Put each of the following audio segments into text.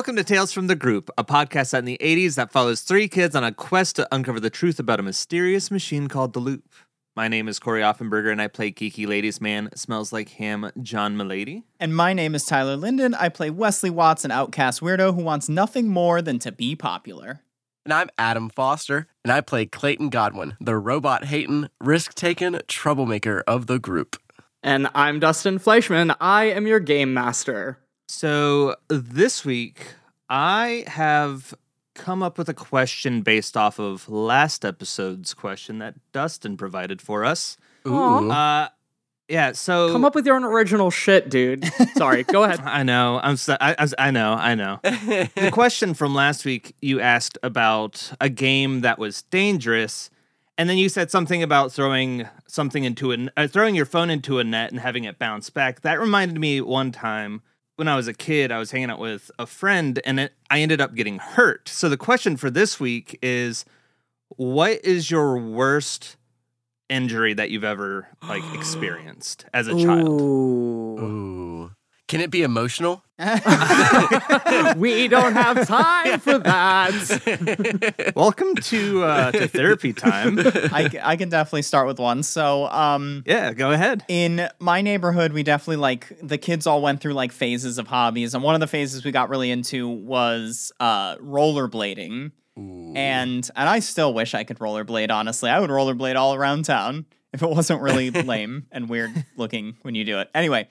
Welcome to Tales from the Group, a podcast set in the 80s that follows three kids on a quest to uncover the truth about a mysterious machine called the Loop. My name is Cory Offenberger, and I play geeky ladies man smells like ham John Milady. And my name is Tyler Linden. I play Wesley Watts, an outcast weirdo who wants nothing more than to be popular. And I'm Adam Foster, and I play Clayton Godwin, the robot hating, risk taking troublemaker of the group. And I'm Dustin Fleischman. I am your game master. So this week, I have come up with a question based off of last episode's question that Dustin provided for us. Ooh. Uh, yeah, so Come up with your own original shit, dude. Sorry, go ahead. I know. I'm. So, I, I. I know. I know. the question from last week you asked about a game that was dangerous, and then you said something about throwing something into a uh, throwing your phone into a net and having it bounce back. That reminded me one time when I was a kid. I was hanging out with a friend, and it, I ended up getting hurt. So the question for this week is, what is your worst injury that you've ever like experienced as a child? Ooh. Ooh. Can it be emotional? we don't have time for that. Welcome to uh, to therapy time. I can definitely start with one. So, um, Yeah, go ahead. in my neighborhood, we definitely like the kids all went through like phases of hobbies, and one of the phases we got really into was uh, rollerblading. And and I still wish I could rollerblade. Honestly, I would rollerblade all around town if it wasn't really lame and weird looking when you do it. Anyway,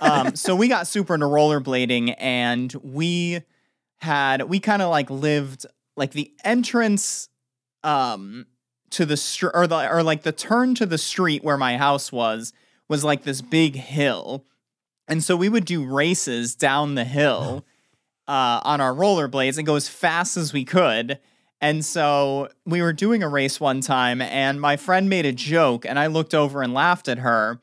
um, so we got super into rollerblading, and we had we kind of like lived like the entrance um to the street or the or like the turn to the street where my house was was like this big hill and so we would do races down the hill uh, on our rollerblades and go as fast as we could and so we were doing a race one time and my friend made a joke and i looked over and laughed at her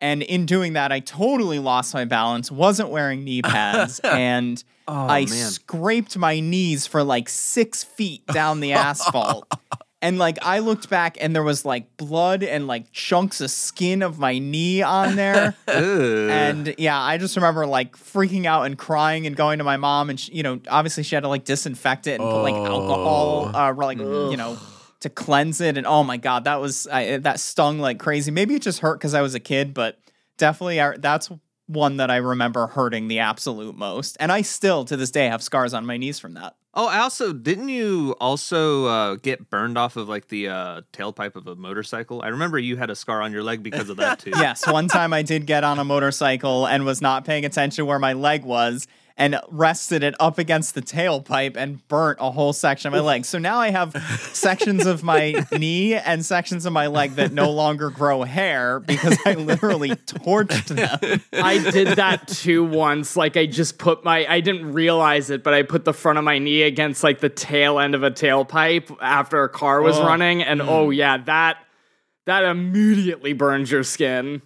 and in doing that i totally lost my balance wasn't wearing knee pads and Oh I scraped my knees for like six feet down the asphalt. And like I looked back and there was like blood and like chunks of skin of my knee on there. and yeah, I just remember like freaking out and crying and going to my mom and she, you know, obviously she had to like disinfect it and put like alcohol uh like you know to cleanse it and oh my god, that was I, that stung like crazy. Maybe it just hurt cuz I was a kid, but definitely I, that's one that I remember hurting the absolute most. And I still to this day have scars on my knees from that. Oh, I also didn't you also uh, get burned off of like the uh, tailpipe of a motorcycle? I remember you had a scar on your leg because of that too. yes, one time I did get on a motorcycle and was not paying attention where my leg was and rested it up against the tailpipe and burnt a whole section of my leg. So now I have sections of my knee and sections of my leg that no longer grow hair because I literally torched them. I did that too once. Like I just put my I didn't realize it, but I put the front of my knee against like the tail end of a tailpipe after a car was Oh. running, and oh mm. yeah, that that immediately burns your skin.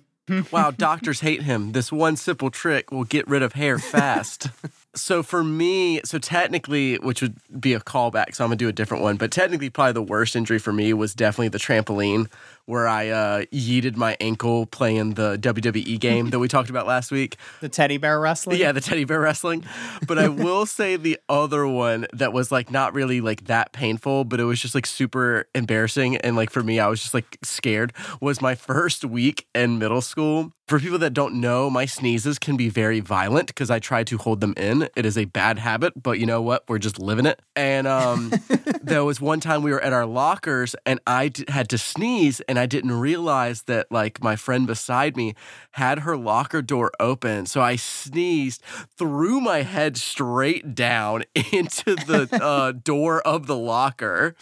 Wow, doctors hate him. This one simple trick will get rid of hair fast. so for me, so technically, which would be a callback, so I'm gonna do a different one, but technically, probably the worst injury for me was definitely the trampoline where I uh, yeeted my ankle playing the WWE game that we talked about last week. The teddy bear wrestling. Yeah, the teddy bear wrestling. But I will say the other one that was like not really like that painful, but it was just like super embarrassing. And like for me, I was just like scared was my first week in middle school. For people that don't know, my sneezes can be very violent because I try to hold them in. It is a bad habit, but you know what? We're just living it. And um, there was one time we were at our lockers and I d- had to sneeze and I didn't realize that like my friend beside me had her locker door open. So I sneezed, threw my head straight down into the uh, door of the locker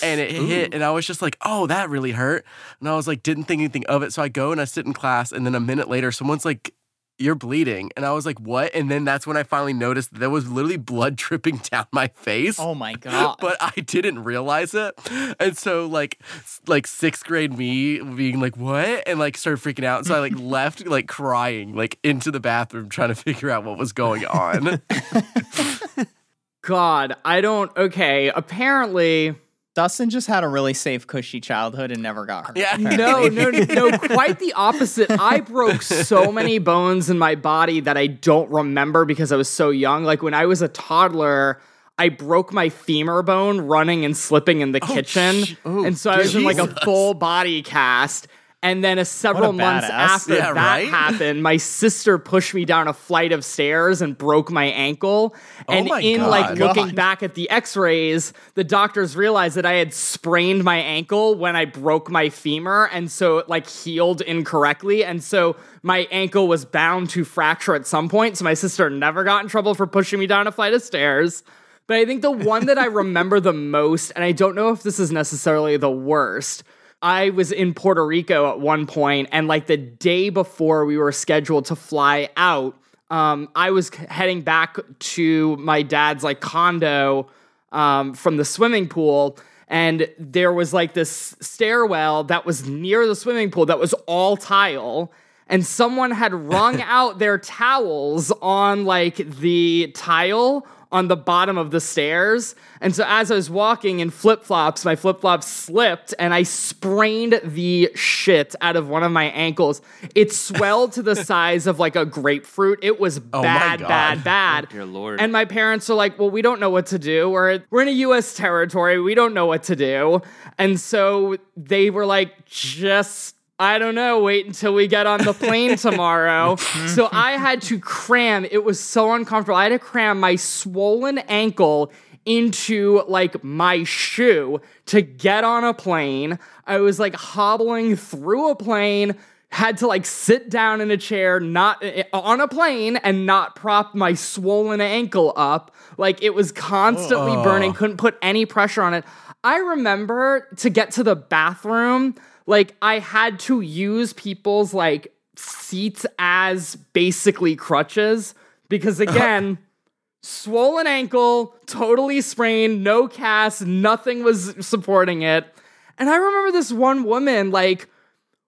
and it hit. And I was just like, oh, that really hurt. And I was like, didn't think anything of it. So I go and I sit in class. And then a minute later, someone's like, you're bleeding. And I was like, what? And then that's when I finally noticed that there was literally blood dripping down my face. Oh my god. But I didn't realize it. And so like like sixth grade me being like, what? And like started freaking out. So I like left like crying, like into the bathroom trying to figure out what was going on. God, I don't. Okay, apparently, Dustin just had a really safe, cushy childhood and never got hurt. Yeah. apparently. No, no, no, quite the opposite. I broke so many bones in my body that I don't remember because I was so young. Like when I was a toddler, I broke my femur bone running and slipping in the oh, kitchen. sh- oh, and so I was in like a full body cast. And then a several months badass. after Yeah, that right? happened, my sister pushed me down a flight of stairs and broke my ankle. Oh and my in like looking God. back at the x-rays, the doctors realized that I had sprained my ankle when I broke my femur and so it like healed incorrectly and so my ankle was bound to fracture at some point. So my sister never got in trouble for pushing me down a flight of stairs. But I think the one that I remember the most and I don't know if this is necessarily the worst. I was in Puerto Rico at one point and like the day before we were scheduled to fly out um, I was heading back to my dad's like condo um, from the swimming pool, and there was like this stairwell that was near the swimming pool that was all tile, and someone had wrung out their towels on like the tile on the bottom of the stairs. And so as I was walking in flip flops, my flip flops slipped and I sprained the shit out of one of my ankles. It swelled to the size of like a grapefruit. It was oh my bad, God. bad, bad. Oh, dear Lord. And my parents are like, well, we don't know what to do. We're, we're in a US territory. We don't know what to do. And so they were like, just I don't know, wait until we get on the plane tomorrow. so I had to cram, it was so uncomfortable. I had to cram my swollen ankle into like my shoe to get on a plane. I was like hobbling through a plane, had to like sit down in a chair, not eh, on a plane, and not prop my swollen ankle up. Like it was constantly burning, couldn't put any pressure on it. I remember to get to the bathroom, like I had to use people's like seats as basically crutches because uh-huh. again, swollen ankle, totally sprained, no cast, nothing was supporting it. And I remember this one woman like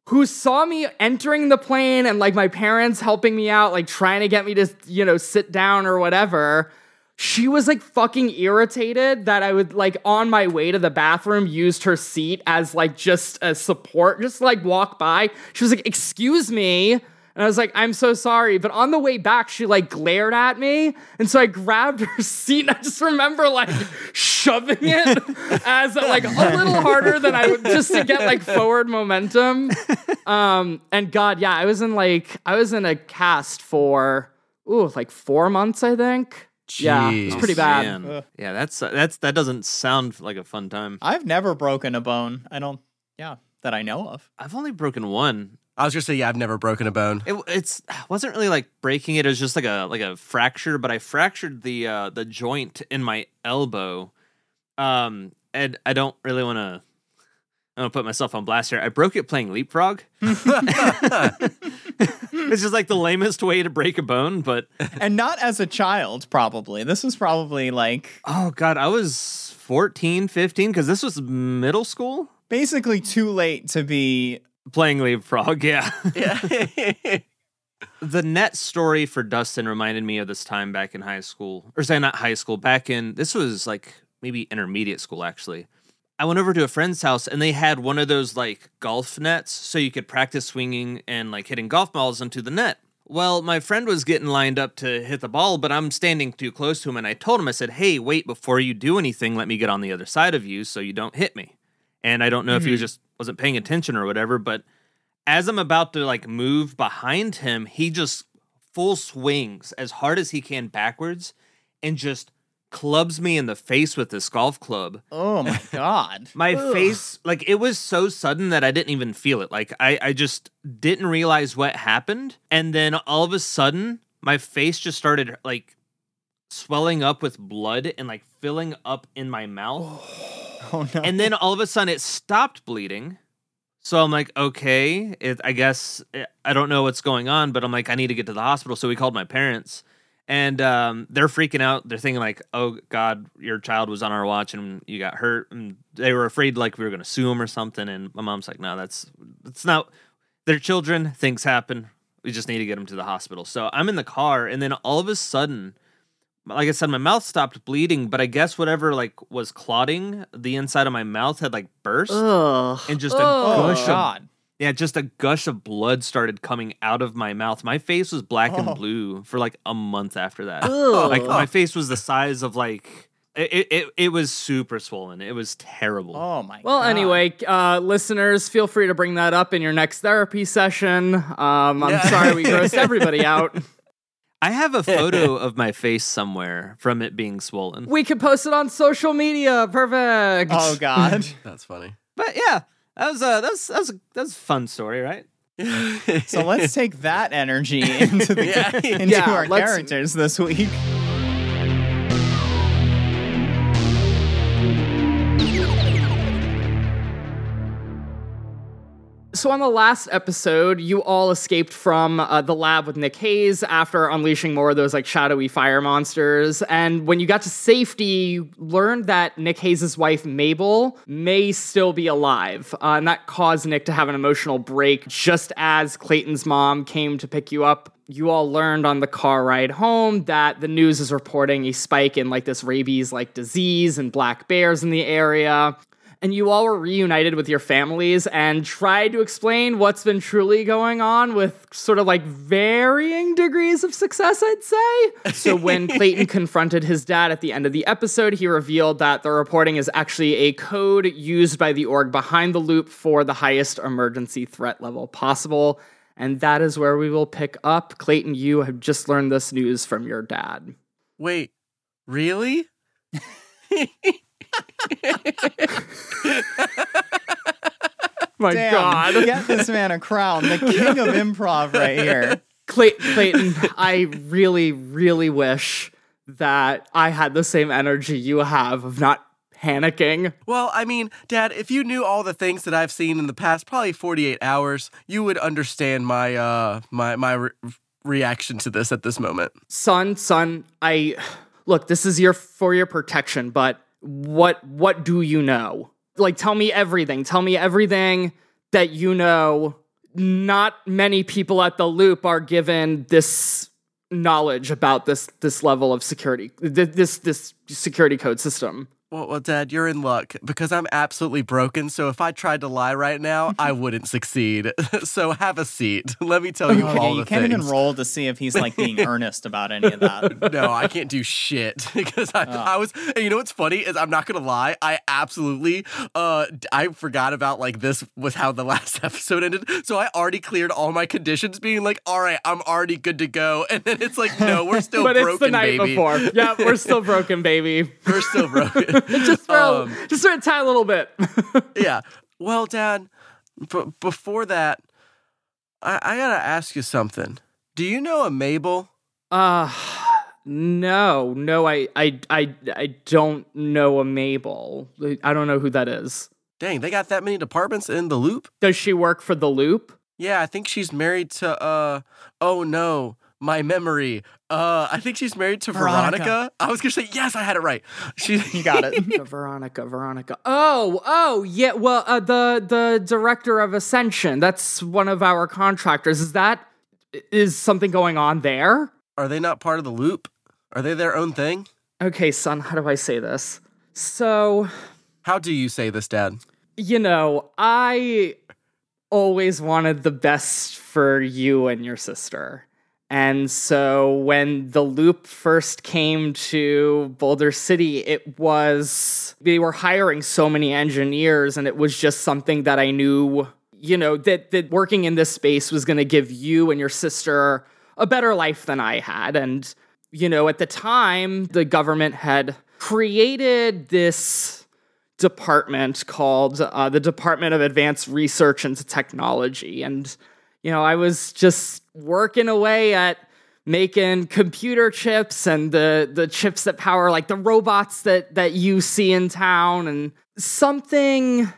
who saw me entering the plane and like my parents helping me out, like trying to get me to, you know, sit down or whatever. She was like fucking irritated that I would like on my way to the bathroom used her seat as like just a support, just like walk by. She was like, "Excuse me." And I was like, I'm so sorry. But on the way back, she like glared at me. And so I grabbed her seat and I just remember like shoving it as like a little harder than I would just to get like forward momentum. Um, and God, yeah, I was in like, I was in a cast for, ooh, like four months, I think. Yeah, it's pretty bad. Man. Yeah, that's that's that doesn't sound like a fun time. I've never broken a bone. I don't, yeah, that I know of. I've only broken one. I was gonna say, yeah, I've never broken a bone. It it's wasn't really like breaking it. It was just like a like a fracture, but I fractured the uh the joint in my elbow. Um, and I don't really want to. I'm gonna put myself on blast here. I broke it playing leapfrog. it's just like the lamest way to break a bone, but And not as a child, probably. This was probably like oh god, I was 14, 15 because this was middle school basically too late to be. playing leapfrog. Yeah. Yeah. the net story for Dustin reminded me of this time back in high school, or say not high school, back in this was like maybe intermediate school actually. I went over to a friend's house and they had one of those like golf nets so you could practice swinging and like hitting golf balls into the net. Well, my friend was getting lined up to hit the ball, but I'm standing too close to him and I told him, I said, Hey, wait, before you do anything, let me get on the other side of you so you don't hit me. And I don't know if he was hmm. just wasn't paying attention or whatever, but as I'm about to like move behind him, he just full swings as hard as he can backwards and just clubs me in the face with this golf club. Oh my god. My face, like it was so sudden that I didn't even feel it. Like I, I just didn't realize what happened. And then all of a sudden, my face just started like swelling up with blood and like filling up in my mouth. Oh no. and then all of a sudden it stopped bleeding. So I'm like, okay, it, I guess eh, I don't know what's going on, but I'm like, I need to get to the hospital. So we called my parents, and um, they're freaking out. They're thinking like, oh God, your child was on our watch and you got hurt, and they were afraid like we were gonna sue them or something. And my mom's like, no, that's that's not. They're children. Things happen. We just need to get them to the hospital. So I'm in the car, and then all of a sudden, like I said, my mouth stopped bleeding, but I guess whatever like was clotting the inside of my mouth had like burst, Ugh. and just a Ugh. Oh gush of God. Yeah, just a gush of blood started coming out of my mouth. My face was black Oh. and blue for like a month after that. Ugh. like my face was the size of like it, it. It was super swollen. It was terrible. Oh my. Well, God. anyway, uh, listeners, feel free to bring that up in your next therapy session. Um, I'm Yeah. sorry we grossed everybody out. I have a photo of my face somewhere from it being swollen. We could post it on social media. Perfect. Oh God. That's funny. But yeah, that was a that was that was a, that was a fun story, right? So let's take that energy into the Yeah. into Yeah, our characters this week. So, on the last episode, you all escaped from uh, the lab with Nick Hayes after unleashing more of those like shadowy fire monsters. And when you got to safety, you learned that Nick Hayes' wife, Mabel, may still be alive. Uh, and that caused Nick to have an emotional break just as Clayton's mom came to pick you up. You all learned on the car ride home that the news is reporting a spike in like this rabies like disease and black bears in the area and you all were reunited with your families and tried to explain what's been truly going on with sort of like varying degrees of success, I'd say. So, when Clayton confronted his dad at the end of the episode, he revealed that the reporting is actually a code used by the org behind the loop for the highest emergency threat level possible. And that is where we will pick up. Clayton, you have just learned this news from your dad. Wait, really? My Damn, God. get this man a crown, the king of improv right here. Clay- Clayton, I really, really wish that I had the same energy you have of not panicking. Well, I mean, Dad, if you knew all the things that I've seen in the past probably 48 hours, you would understand my uh my my re- reaction to this at this moment. Son, son, I look, this is your for your protection, but what what do you know? Like tell me everything. Tell me everything that you know. Not many people at the loop are given this knowledge about this this level of security. This this security code system. Well, well, Dad, you're in luck because I'm absolutely broken. So if I tried to lie right now, I wouldn't succeed. so have a seat. Let me tell you Okay, all you the can't things. even roll to see if he's like being earnest about any of that. no, I can't do shit because I, I was. And you know what's funny is I'm not gonna lie. I absolutely, uh, I forgot about like this was how the last episode ended. So I already cleared all my conditions, being like, all right, I'm already good to go. And then it's like, no, we're still but broken, it's the night baby. before. Yeah, we're still broken, baby. We're still broken. just throw, Um, just throw a tiny little bit. yeah. Well, Dad, b- before that, I-, I gotta ask you something. Do you know a Mabel? Uh no, no, I, I, I, I don't know a Mabel. I don't know who that is. Dang, they got that many departments in the loop? Does she work for the Loop? Yeah, I think she's married to uh oh no, my memory. Uh I think she's married to Veronica. Veronica. I was gonna say yes, I had it right. She You got it. Veronica, Veronica. Oh, oh, yeah. Well, uh, the the director of Ascension. That's one of our contractors. Is that is something going on there? Are they not part of the loop? Are they their own thing? Okay, son. How do I say this? So How do you say this, Dad? you know, I always wanted the best for you and your sister. And so when the loop first came to Boulder City, it was, they were hiring so many engineers, and it was just something that I knew, you know, that, that working in this space was going to give you and your sister a better life than I had. And, you know, at the time, the government had created this department called uh, the Department of Advanced Research and Technology. And, you know, I was just working away at making computer chips and the the chips that power like the robots that that you see in town and something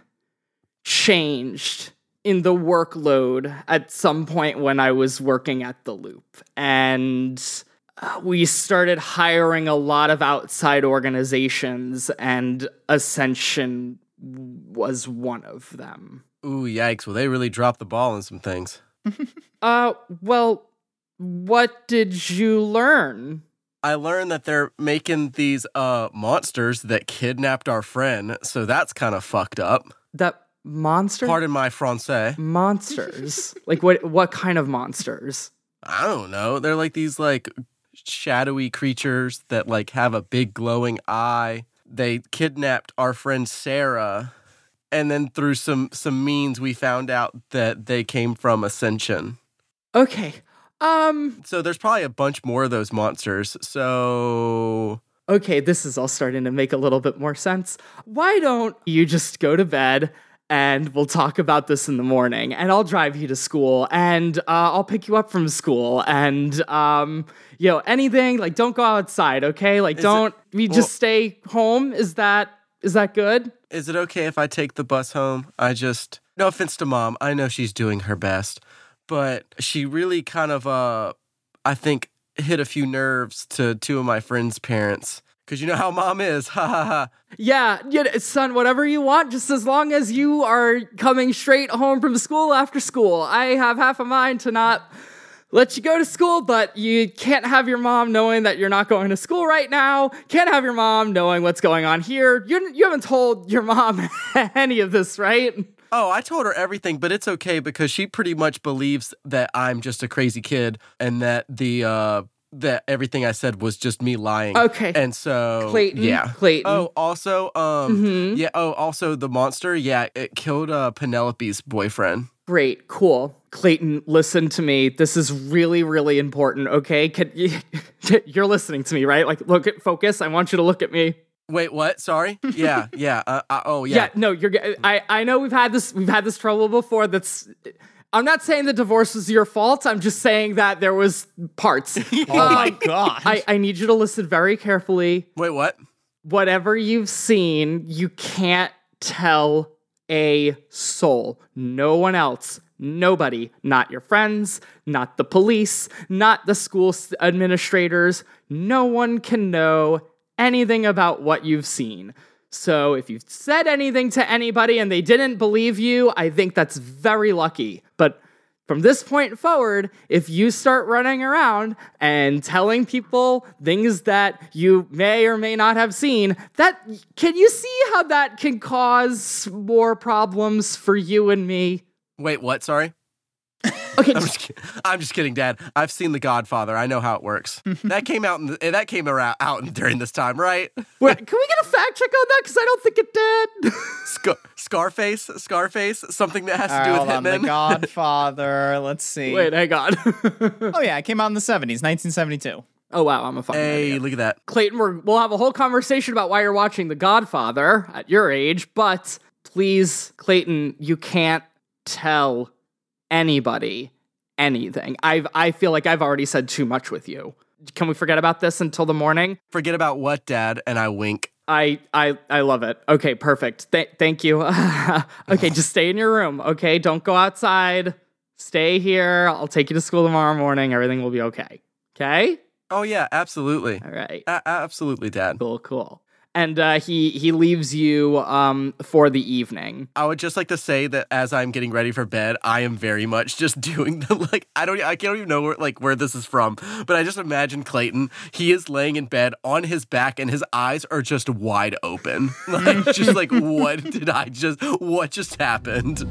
changed in the workload at some point when I was working at the loop and uh, we started hiring a lot of outside organizations and Ascension was one of them. Ooh, yikes. Well, they really dropped the ball on some things. Uh well what did you learn I learned that they're making these uh monsters that kidnapped our friend, so that's kind of fucked up. That monster? Pardon my français. monsters. like what what kind of monsters? I don't know. They're like these like shadowy creatures that like have a big glowing eye. They kidnapped our friend Sarah, and then through some some means we found out that they came from Ascension. Okay. Um So there's probably a bunch more of those monsters. So okay, this is all starting to make a little bit more sense. Why don't you just go to bed and we'll talk about this in the morning and I'll drive you to school and uh, I'll pick you up from school and um you know anything like don't go outside, okay? Like Is don't we well- just stay home? Is that is that good? is it okay if I take the bus home? I just no offense to mom. I know she's doing her best, but she really kind of uh I think hit a few nerves to two of my friends' parents. Cause you know how mom is. Ha ha ha. Yeah, yeah, son, whatever you want, just as long as you are coming straight home from school after school. I have half a mind to not let you go to school, but you can't have your mom knowing that you're not going to school right now. Can't have your mom knowing what's going on here. You, you haven't told your mom any of this, right? Oh, I told her everything, but it's okay because she pretty much believes that I'm just a crazy kid and that the uh that everything I said was just me lying. Okay. And so Clayton, yeah. Clayton. Oh, also um Mhm. yeah, oh also the monster, yeah, it killed uh Penelope's boyfriend. Great, cool. Clayton, listen to me. This is really, really important, okay? Can you, you're listening to me, right? Like, look at focus. I want you to look at me. Wait, what? Sorry? Yeah, yeah. Uh, uh, oh, yeah. yeah. no you're I. I know we've had this we've had this trouble before that's i'm not saying the divorce was your fault. I'm just saying that there was parts. Oh my um, god. I, I need you to listen very carefully. Wait, what? whatever you've seen you can't tell a soul. No one else. Nobody. Not your friends not the police not the school administrators. No one can know anything about what you've seen. So if you've said anything to anybody and they didn't believe you i think that's very lucky from this point forward, if you start running around and telling people things that you may or may not have seen, that can you see how that can cause more problems for you and me? Wait, what? Sorry? Okay, I'm just, kidding. I'm just kidding, Dad. I've seen The Godfather. I know how it works. Mm-hmm. that came out. In the, that came around out during this time, right? wait, can we get a fact check on that? Because I don't think it did. Scar- Scarface, Scarface, something that has to do right, with hold on. The Godfather. Let's see. wait, hang on. Oh yeah, it came out in the 70s, 1972. oh wow, I'm a fucking hey, idiot. look at that. Clayton, we're, we'll have a whole conversation about why you're watching The Godfather at your age, but please, Clayton, you can't tell anybody anything. I've I feel like I've already said too much with you. Can we forget about this until the morning? Forget about what, Dad? And I wink. I I I love it. Okay, perfect. Th- thank you. okay, just stay in your room. Okay, don't go outside. Stay here. I'll take you to school tomorrow morning. Everything will be okay. Okay. Oh yeah, absolutely, All right. A- absolutely, Dad. Cool. Cool. And uh, he he leaves you um for the evening. I would just like to say that as I'm getting ready for bed, I am very much just doing the like I don't I don't even know where like where this is from, but I just imagine Clayton. He is laying in bed on his back and his eyes are just wide open, like just like what did I just what just happened?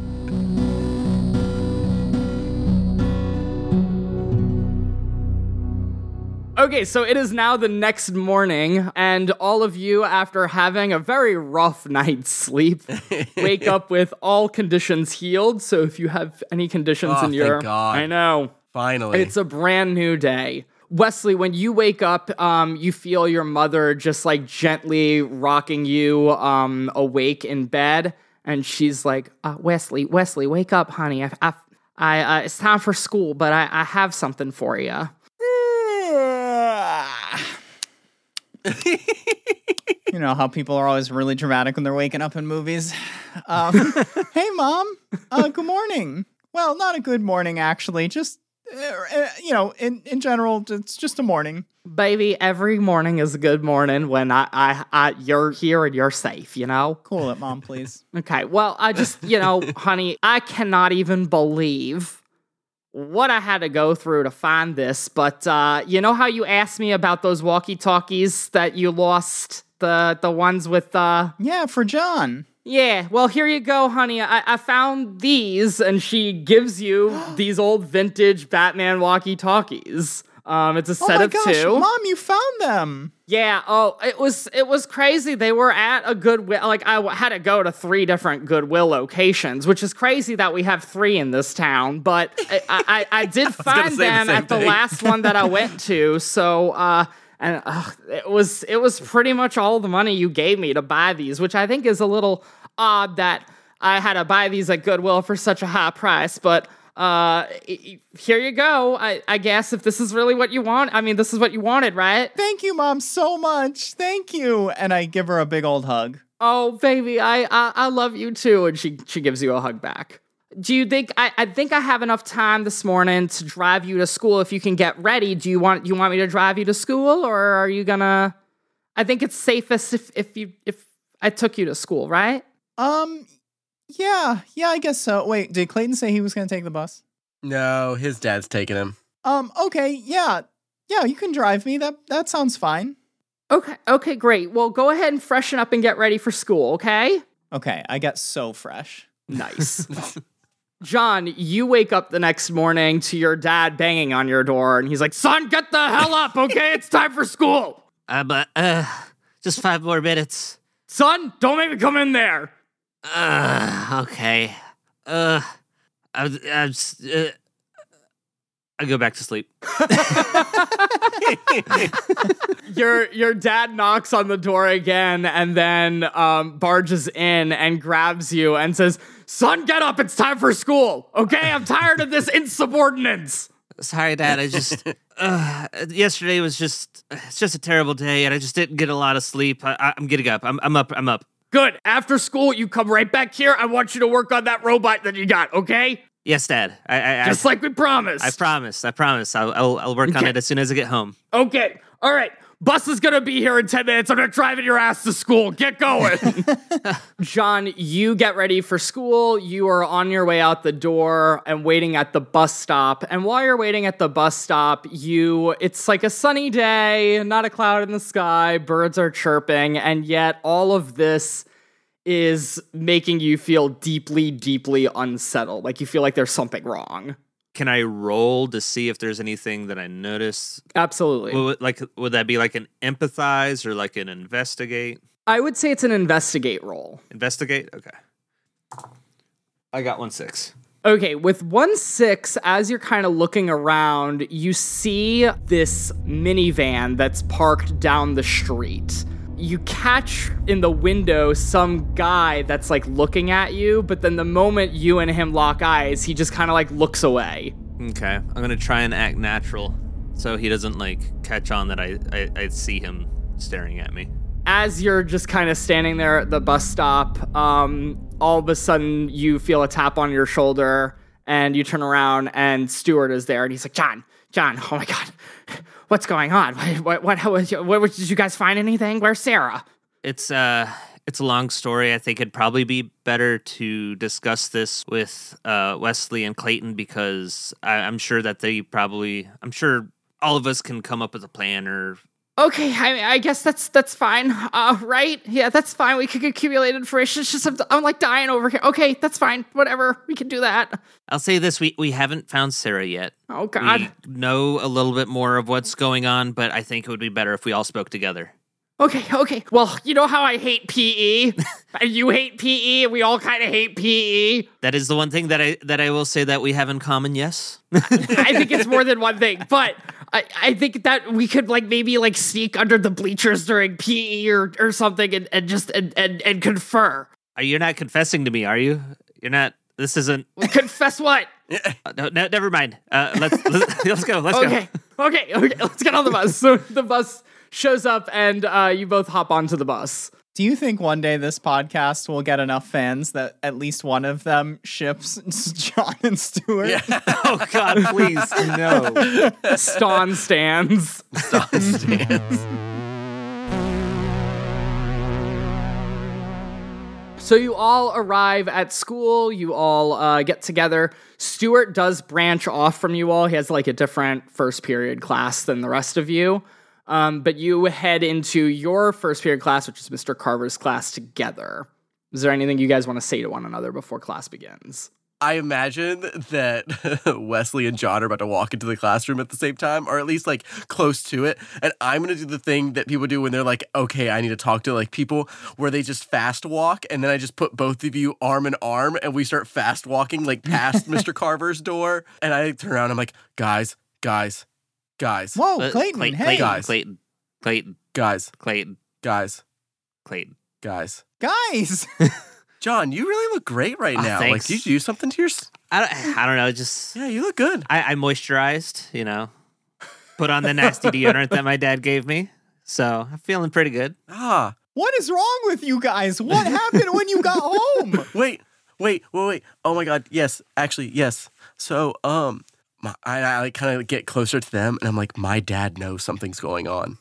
Okay, so it is now the next morning, and all of you, after having a very rough night's sleep, wake up with all conditions healed. So if you have any conditions Oh, in your, thank God. I know Finally, it's a brand new day. Wesley, when you wake up, um, you feel your mother just like gently rocking you um, awake in bed, and she's like, uh, "Wesley, Wesley, wake up, honey. I, I, I uh, it's time for school, but I, I have something for you." you know how people are always really dramatic when they're waking up in movies. Um, hey, mom. Uh, good morning. Well, not a good morning, actually. Just, uh, uh, you know, in, in general, it's just a morning. Baby, every morning is a good morning when I, I, I, you're here and you're safe, you know? Cool it, mom, please. Okay, well, I just, you know, honey, I cannot even believe what I had to go through to find this, but uh, you know how you asked me about those walkie-talkies that you lost, the the ones with uh Yeah, for John. yeah, well, here you go, honey. I, I found these, and she gives you these old vintage Batman walkie-talkies. Um, it's a Oh set my of gosh, two. Mom, you found them. Yeah. Oh, it was it was crazy. They were at a Goodwill. Like I w- had to go to three different Goodwill locations, which is crazy that we have three in this town. But I I, I did gonna find the them same at the last one that I went to. So uh, and uh, it was it was pretty much all the money you gave me to buy these, which I think is a little odd that I had to buy these at Goodwill for such a high price, but. Uh, here you go. I, I guess if this is really what you want, I mean, this is what you wanted, right? Thank you, Mom, so much. Thank you. And I give her a big old hug. Oh, baby, I, I I love you too. And she she gives you a hug back. Do you think I, I think I have enough time this morning to drive you to school if you can get ready? Do you want you want me to drive you to school or are you gonna I think it's safest if if you if I took you to school, right? Um, yeah, yeah, I guess so. Wait, did Clayton say he was going to take the bus? No, his dad's taking him. Um, okay, yeah, yeah, you can drive me. That that sounds fine. Okay, okay, great. Well, go ahead and freshen up and get ready for school, okay? Okay, I get so fresh. Nice. John, you wake up the next morning to your dad banging on your door, and he's like, Son, get the hell up, okay? It's time for school. Uh, but uh, just five more minutes. Son, don't make me come in there. Uh, okay. Uh, I, I, uh, I go back to sleep. Your your dad knocks on the door again and then um, barges in and grabs you and says, Son, get up, it's time for school. Okay, I'm tired of this insubordinance. Sorry, Dad. I just uh, yesterday was just it's just a terrible day, and I just didn't get a lot of sleep. I, I, I'm getting up. I'm, I'm up. I'm up. Good. After school, you come right back here. I want you to work on that robot that you got, okay? Yes, Dad. I I, Just I, like we promised. I promise. I promise. I'll I'll, I'll work on it as soon as I get home. Okay. All right. Bus is gonna be here in 10 minutes. I'm not driving your ass to school. Get going. John, you get ready for school. You are on your way out the door and waiting at the bus stop. And while you're waiting at the bus stop, you it's like a sunny day, not a cloud in the sky, birds are chirping, and yet all of this is making you feel deeply, deeply unsettled. Like you feel like there's something wrong. Can I roll to see if there's anything that I notice? Absolutely. Would, like, would that be like an empathize or like an investigate? I would say it's an investigate roll. Investigate. Okay. I got one six. Okay, with one six, as you're kind of looking around, you see this minivan that's parked down the street. You catch in the window some guy that's like looking at you, but then the moment you and him lock eyes, he just kind of like looks away. Okay. I'm gonna try and act natural, so he doesn't like catch on that I I, I see him staring at me. As you're just kind of standing there at the bus stop, um, all of a sudden you feel a tap on your shoulder and you turn around and Stuart is there and he's like, John, John, oh my God, what's going on? What, what, what, what, did you guys find anything? Where's Sarah? It's uh it's a long story. I think it'd probably be better to discuss this with uh Wesley and Clayton because I, I'm sure that they probably I'm sure all of us can come up with a plan or Okay, I, I guess that's that's fine. Uh, right? Yeah, that's fine. We could accumulate information. It's just I'm, I'm like dying over here. Okay, that's fine. Whatever. We can do that. I'll say this we we haven't found Sarah yet. Oh God. We know a little bit more of what's going on, but I think it would be better if we all spoke together. Okay, okay. Well, you know how I hate PE, and you hate PE, and we all kind of hate. PE. That is the one thing that I that I will say that we have in common. Yes. I think it's more than one thing, but I, I think that we could like maybe like sneak under the bleachers during PE or, or something and, and just and, and, and confer. Are you not confessing to me? Are you? You're not. This isn't. Confess what? Uh, no, no, never mind. Uh, let's let's, let's go. Let's go. Okay, okay, okay. Let's get on the bus. So the bus shows up, and uh, you both hop onto the bus. Do you think one day this podcast will get enough fans that at least one of them ships John and Stuart? Oh God, please no. Ston stands. So you all arrive at school. You all uh, get together. Stuart does branch off from you all. He has like a different first period class than the rest of you. Um, but you head into your first period class, which is Mr. Carver's class, together. Is there anything you guys want to say to one another before class begins? I imagine that Wesley and John are about to walk into the classroom at the same time, or at least like close to it. And I'm gonna do the thing that people do when they're like, okay, I need to talk to like people where they just fast walk, and then I just put both of you arm in arm and we start fast walking like past Mr. Carver's door. And I turn around, I'm like, guys, guys, guys, Whoa, Uh, Clayton, Clayton, hey. Clayton, Guys. Clayton, Clayton, guys, Clayton, guys, Clayton. guys. Guys. John, you really look great right Ah, now. like, thanks. did you do something to your? s- I don't, I don't know. Just Yeah, you look good. I, I moisturized. You know, put on the nasty deodorant that my dad gave me. So I'm feeling pretty good. Ah, what is wrong with you guys? What happened when you got home? wait, wait, wait, wait. Oh my God. Yes, actually, yes. So, um, my, I, I like kind of get closer to them, and I'm like, my dad knows something's going on.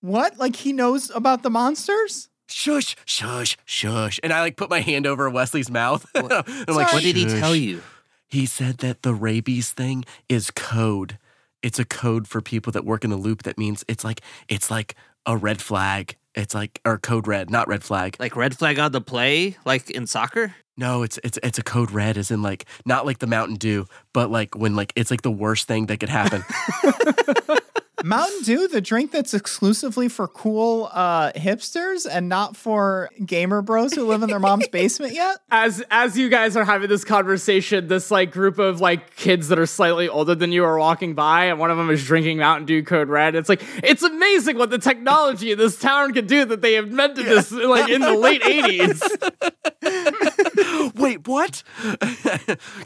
What? Like he knows about the monsters? Shush, shush, shush. And I like put my hand over Wesley's mouth. And I'm like, What did he "Shush." tell you? He said that the rabies thing is code. It's a code for people that work in the loop. That means it's like it's like a red flag. It's like or code red, not red flag. Like red flag on the play, like in soccer? No, it's it's it's a code red, as in like not like the Mountain Dew, but like when like it's like the worst thing that could happen. Mountain Dew, the drink that's exclusively for cool uh, hipsters and not for gamer bros who live in their mom's basement yet? As as you guys are having this conversation, this like group of like kids that are slightly older than you are walking by, and one of them is drinking Mountain Dew Code Red. It's like it's amazing what the technology in this town can do that they invented this like in the late eighties. Wait, what?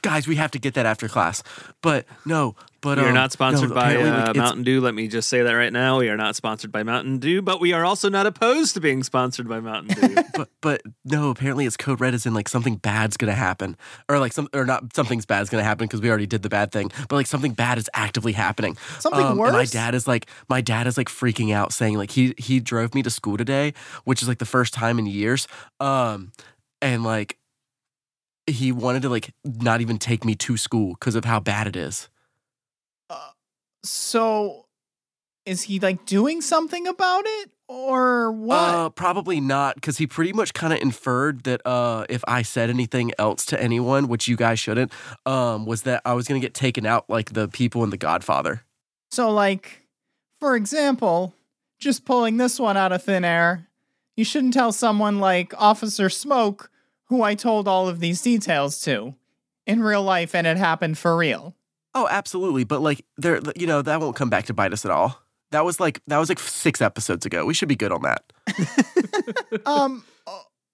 Guys, we have to get that after class. But no, but We are um, not sponsored no, by uh, Mountain Dew. Let me just say that right now. We are not sponsored by Mountain Dew, but we are also not opposed to being sponsored by Mountain Dew. but but no, apparently it's code red is in like something bad's gonna happen, or like some or not something's bad's gonna happen because we already did the bad thing, but like something bad is actively happening. Something Um, And my dad is like my dad is like freaking out, saying like he he drove me to school today, which is like the first time in years, um, and like he wanted to like not even take me to school because of how bad it is. So is he like doing something about it or what? Uh, probably not, because he pretty much kind of inferred that uh, if I said anything else to anyone, which you guys shouldn't, um, was that I was gonna get taken out like the people in The Godfather. so, like, for example, just pulling this one out of thin air, you shouldn't tell someone like Officer Smoke, who I told all of these details to in real life and it happened for real. Oh, absolutely, but like there, you know, that won't come back to bite us at all. That was like that was like six episodes ago. We should be good on that. Um,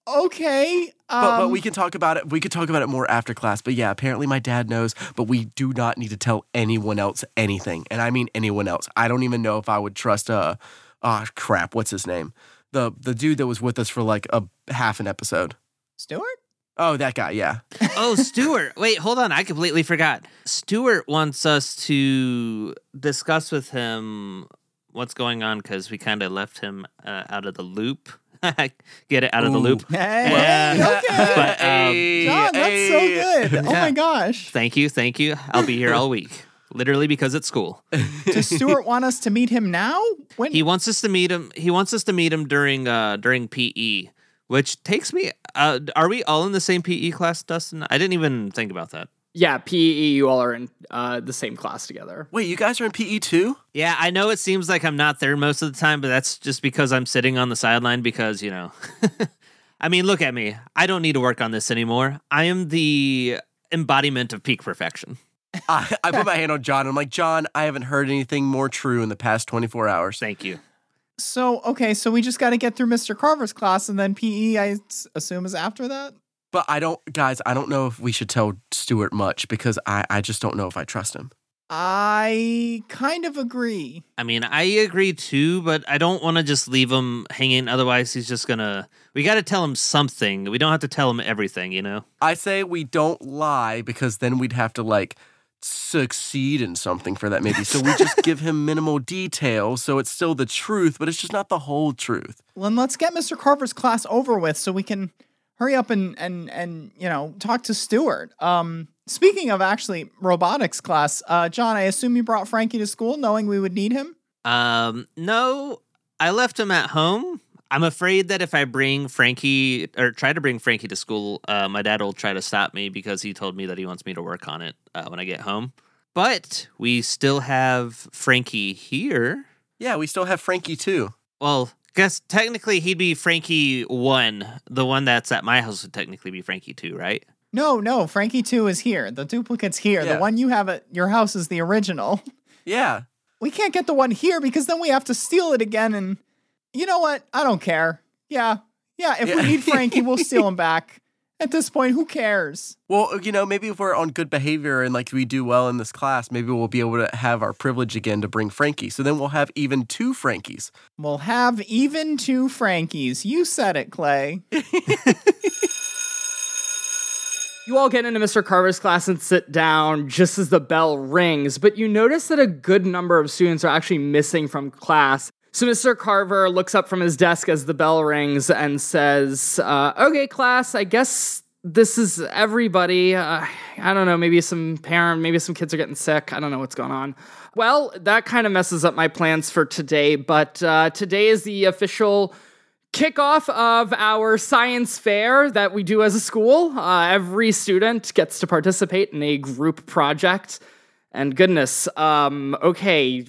okay. Um, But, but we can talk about it. We could talk about it more after class. But yeah, apparently my dad knows. But we do not need to tell anyone else anything, and I mean anyone else. I don't even know if I would trust. Uh, oh crap, what's his name? The the dude that was with us for like a half an episode. Stuart? Oh, that guy. Yeah. oh, Stuart. Wait, hold on. I completely forgot. Stuart wants us to discuss with him what's going on because we kind of left him uh, out of the loop. Get it out of the loop. Hey, Yeah. okay. But, um, John, that's so good. Oh Yeah. my gosh. Thank you. Thank you. I'll be here all week. Literally because it's school. Does Stuart want us to meet him now? When He wants us to meet him. He wants us to meet him during uh during PE, which takes me. Uh, are we all in the same PE class, Dustin? I didn't even think about that. yeah, PE, you all are in uh, the same class together. Wait, you guys are in PE too? Yeah, I know it seems like I'm not there most of the time, but that's just because I'm sitting on the sideline because, you know, I mean, look at me. I don't need to work on this anymore. I am the embodiment of peak perfection. I, I put my hand on John. And I'm like, John, I haven't heard anything more true in the past 24 hours. Thank you. So okay, so we just got to get through Mr. Carver's class, and then PE, I assume, is after that. But I don't, guys. I don't know if we should tell Stuart much because I, I just don't know if I trust him. I kind of agree. I mean, I agree too, but I don't want to just leave him hanging. Otherwise, he's just gonna. We got to tell him something. We don't have to tell him everything, you know? I say we don't lie because then we'd have to like succeed in something for that maybe. So we just give him minimal details so it's still the truth, but it's just not the whole truth. Well, then let's get Mr. Carver's class over with, so we can hurry up and and and you know talk to Stuart. Um, speaking of actually robotics class, uh, John, I assume you brought Frankie to school knowing we would need him. Um, no, I left him at home. I'm afraid that if I bring Frankie or try to bring Frankie to school, uh, my dad will try to stop me because he told me that he wants me to work on it uh, when I get home. But we still have Frankie here. Yeah, we still have Frankie too. Well, guess technically he'd be Frankie one. The one that's at my house would technically be Frankie two, right? No, no, Frankie two is here. The duplicate's here. Yeah. The one you have at your house is the original. Yeah. We can't get the one here because then we have to steal it again. And you know what? I don't care. Yeah, yeah. If we need Frankie, we'll steal him back. At this point, who cares? Well, you know, maybe if we're on good behavior and like we do well in this class, maybe we'll be able to have our privilege again to bring Frankie. So then we'll have even two Frankies. We'll have even two Frankies. You said it, Clay. You all get into Mr. Carver's class and sit down just as the bell rings, but you notice that a good number of students are actually missing from class. So Mr. Carver looks up from his desk as the bell rings and says, uh, Okay, class, I guess this is everybody. Uh, I don't know, maybe some parent, maybe some kids are getting sick. I don't know what's going on. Well, that kind of messes up my plans for today, but uh, today is the official kickoff of our science fair that we do as a school. Uh, every student gets to participate in a group project. And goodness, um, okay,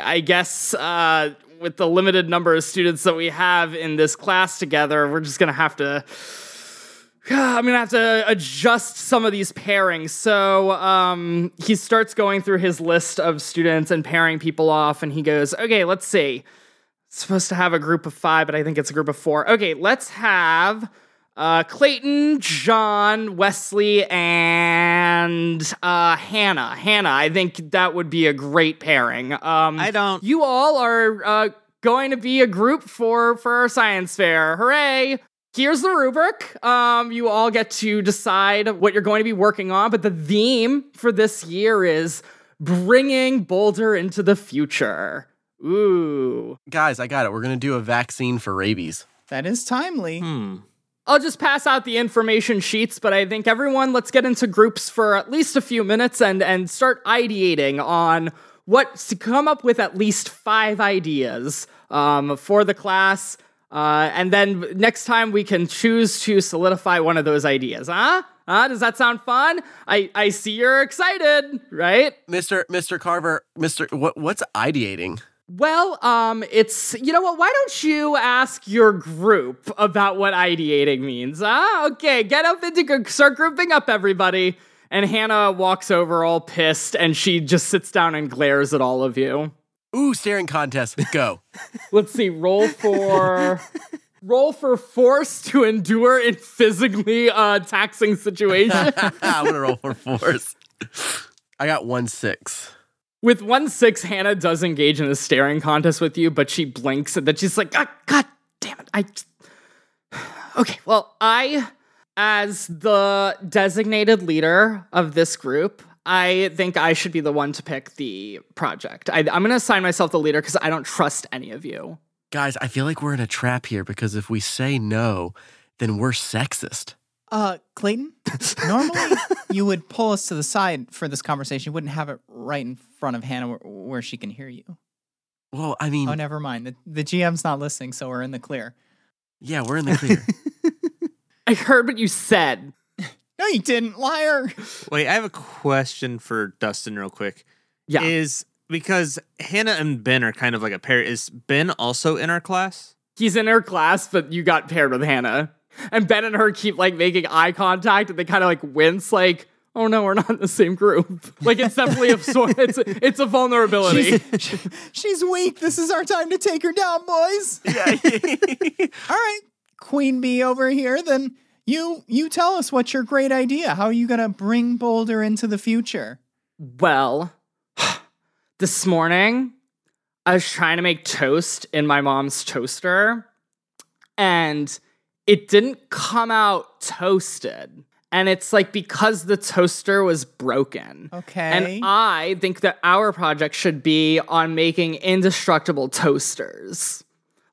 I guess uh, with the limited number of students that we have in this class together, we're just gonna have to. I'm gonna have to adjust some of these pairings. So um, he starts going through his list of students and pairing people off, and he goes, "Okay, let's see It's supposed to have a group of five, but I think it's a group of four. Okay, let's have uh, Clayton, John, Wesley, and uh, Hannah. Hannah, I think that would be a great pairing. Um, I don't- You all are uh, going to be a group for for our science fair. Hooray! Here's the rubric. Um, you all get to decide what you're going to be working on, but the theme for this year is bringing Boulder into the future. Ooh. Guys, I got it. We're going to do a vaccine for rabies. That is timely. Hmm. I'll just pass out the information sheets, but I think everyone let's get into groups for at least a few minutes and and start ideating on what to come up with at least five ideas um, for the class. Uh, and then next time we can choose to solidify one of those ideas. Huh? Huh? Does that sound fun? I, I see you're excited, right? Mr. Mr. Carver, Mr. What what's ideating? Well, um, it's you know what? Why don't you ask your group about what ideating means? Ah, okay, get up into start grouping up, everybody. And Hannah walks over all pissed, and she just sits down and glares at all of you. Ooh, staring contest. Go. Let's see, roll for roll for force to endure in physically uh, taxing situation. I'm going to roll for force. I got one six. With one six, Hannah does engage in a staring contest with you, but she blinks and then she's like, God, God damn it. I. Okay, well, I, as the designated leader of this group, I think I should be the one to pick the project. I, I'm going to assign myself the leader because I don't trust any of you. Guys, I feel like we're in a trap here because if we say no, then we're sexist. Uh, Clayton, normally you would pull us to the side for this conversation. You wouldn't have it right in front of Hannah where, where she can hear you. Well, I mean, Oh, never mind. The, the GM's not listening, so we're in the clear. yeah, we're in the clear. I heard what you said. No, you didn't, liar. Wait, I have a question for Dustin, real quick. Yeah. Is because Hannah and Ben are kind of like a pair. Is Ben also in our class? He's in her class, but you got paired with Hannah. And Ben and her keep like making eye contact and they kind of like wince, like, oh no, we're not in the same group. Like it's definitely a sort it's it's a vulnerability. She's, she's weak. This is our time to take her down, boys. yeah. All right, Queen Bee over here. Then you you tell us what's your great idea. How are you gonna bring Boulder into the future? well, this morning I was trying to make toast in my mom's toaster and it didn't come out toasted. And it's like because the toaster was broken. Okay. And I think that our project should be on making indestructible toasters.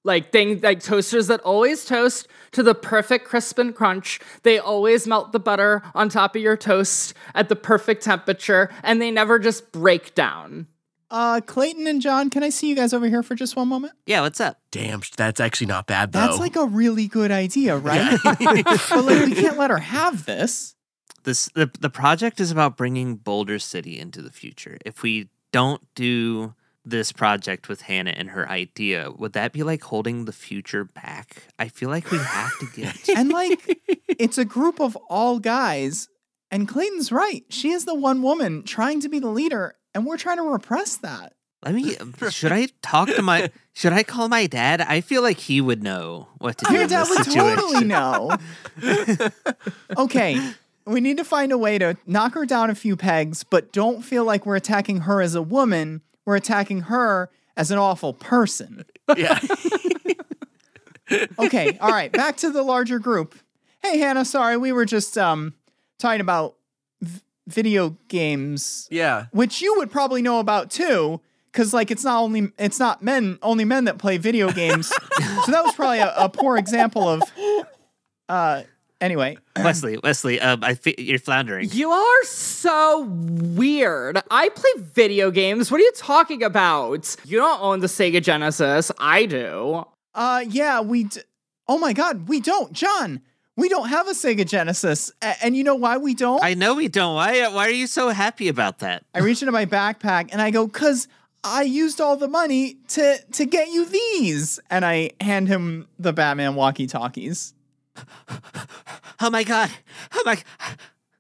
Like things like toasters that always toast to the perfect crisp and crunch. They always melt the butter on top of your toast at the perfect temperature and they never just break down. Uh, Clayton and John, can I see you guys over here for just one moment? Yeah, what's up? Damn, that's actually not bad though. That's like a really good idea, right? but like, we can't let her have this. This the the project is about bringing Boulder City into the future. If we don't do this project with Hannah and her idea, would that be like holding the future back? I feel like we have to get. And like, it's a group of all guys. And Clayton's right. She is the one woman trying to be the leader, and we're trying to repress that. Let me. Should I talk to my? Should I call my dad? I feel like he would know what to do Your in dad this would situation. totally know. okay, we need to find a way to knock her down a few pegs, but don't feel like we're attacking her as a woman. We're attacking her as an awful person. yeah. Okay, all right, back to the larger group. Hey, Hannah, sorry, we were just um talking about v- video games, yeah. which you would probably know about too, because like it's not only it's not men only men that play video games. so that was probably a, a poor example of. Uh, anyway, Wesley, Wesley, um, I fe- you're floundering. You are so weird. I play video games. What are you talking about? You don't own the Sega Genesis. I do. Uh, yeah, we. D- oh my God, we don't, John. We don't have a Sega Genesis, A- and you know why we don't? I know we don't. Why? Why are you so happy about that? I reach into my backpack and I go, "Cause I used all the money to to get you these," and I hand him the Batman walkie-talkies. Oh my god! Oh my!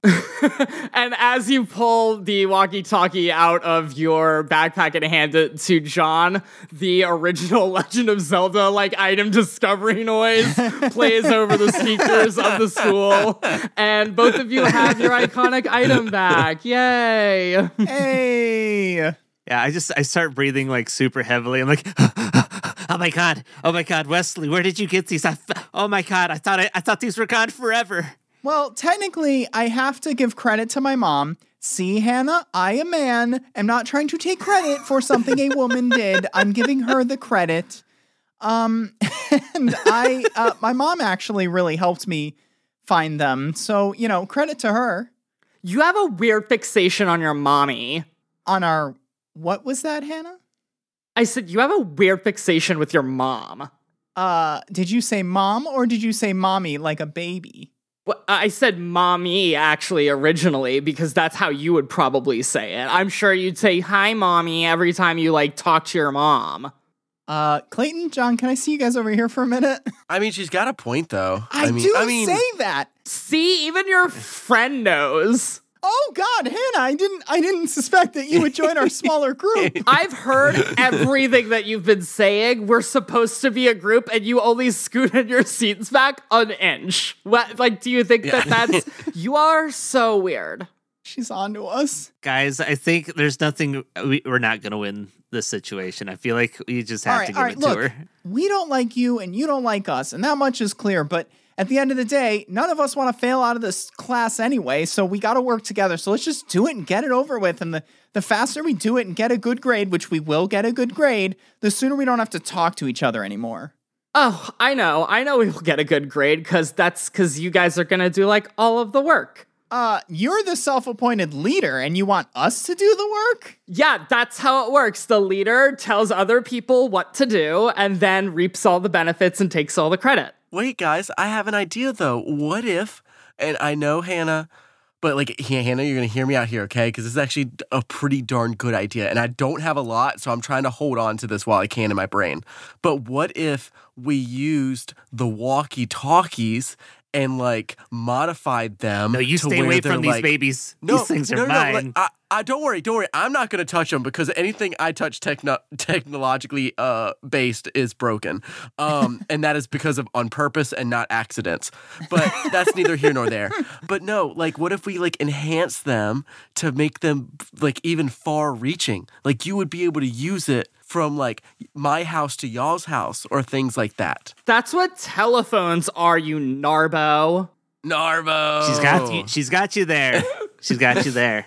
And as you pull the walkie talkie out of your backpack and hand it to John, the original Legend of Zelda like item discovery noise plays over the speakers of the school. And both of you have your iconic item back. Yay! Hey, Yeah, I just I start breathing like super heavily. I'm like, oh my god, oh my god, Wesley, where did you get these? Oh my god, I thought I, I thought these were gone forever. Well, technically, I have to give credit to my mom. See, Hannah, I, a man, am not trying to take credit for something a woman did. I'm giving her the credit. Um, and I, uh, my mom actually really helped me find them. So, you know, credit to her You have a weird fixation on your mommy. on our, what was that, Hannah? I said, you have a weird fixation with your mom. Uh, did you say mom or did you say mommy like a baby? Well, I said mommy actually originally because that's how you would probably say it. I'm sure you'd say hi mommy every time you like talk to your mom. Uh, Clayton, John, can I see you guys over here for a minute? I mean, she's got a point though. I, mean, do I mean, say that. See, even your friend knows. Oh God, Hannah, I didn't, I didn't suspect that you would join our smaller group. I've heard everything that you've been saying. We're supposed to be a group, and you only scooted your seats back an inch. What? Like, do you think that that's? you are so weird. She's on to us. Guys, I think there's nothing we, we're not gonna win this situation. I feel like we just have all to give all right. it to her. we don't like you, and you don't like us, and that much is clear. But at the end of the day, none of us want to fail out of this class anyway. So we got to work together. So let's just do it and get it over with. And the the faster we do it and get a good grade, which we will get a good grade, the sooner we don't have to talk to each other anymore. Oh, I know. I know we will get a good grade because that's because you guys are gonna do like all of the work. Uh, you're the self-appointed leader, and you want us to do the work? Yeah, that's how it works. The leader tells other people what to do and then reaps all the benefits and takes all the credit. Wait, guys, I have an idea though. What if, and I know Hannah, but like Hannah, you're gonna hear me out here, okay? Because this is actually a pretty darn good idea, and I don't have a lot, so I'm trying to hold on to this while I can in my brain. But what if we used the walkie-talkies and like modified them? No, you to stay away from these like- babies. No, these things are no, no, mine. No, like, I, I don't worry, don't worry. I'm not gonna touch them because anything I touch techno- technologically uh based is broken. Um, and that is because of on purpose and not accidents. But that's neither here nor there. But no, like, what if we like enhance them to make them like even far reaching? Like, you would be able to use it from like my house to y'all's house or things like that. That's what telephones are, you narbo. Narbo. she's got you. She's got you there. She's got you there.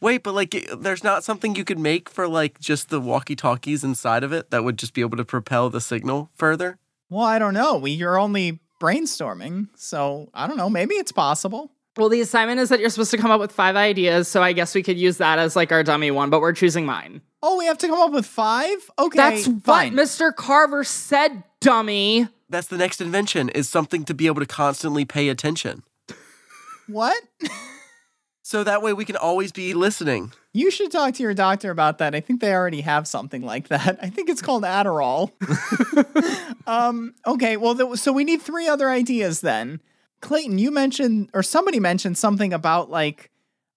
Wait, but like, there's not something you could make for like just the walkie-talkies inside of it that would just be able to propel the signal further. Well, I don't know. We you're only brainstorming, so I don't know. Maybe it's possible. Well, the assignment is that you're supposed to come up with five ideas, so I guess we could use that as like our dummy one, but we're choosing mine. Oh, we have to come up with five. Okay, That's fine. what Mr. Carver said, dummy. That's the next invention is something to be able to constantly pay attention. what? So that way we can always be listening. You should talk to your doctor about that. I think they already have something like that. I think it's called Adderall. um, okay, well, th- so we need three other ideas then. Clayton, you mentioned, or somebody mentioned something about like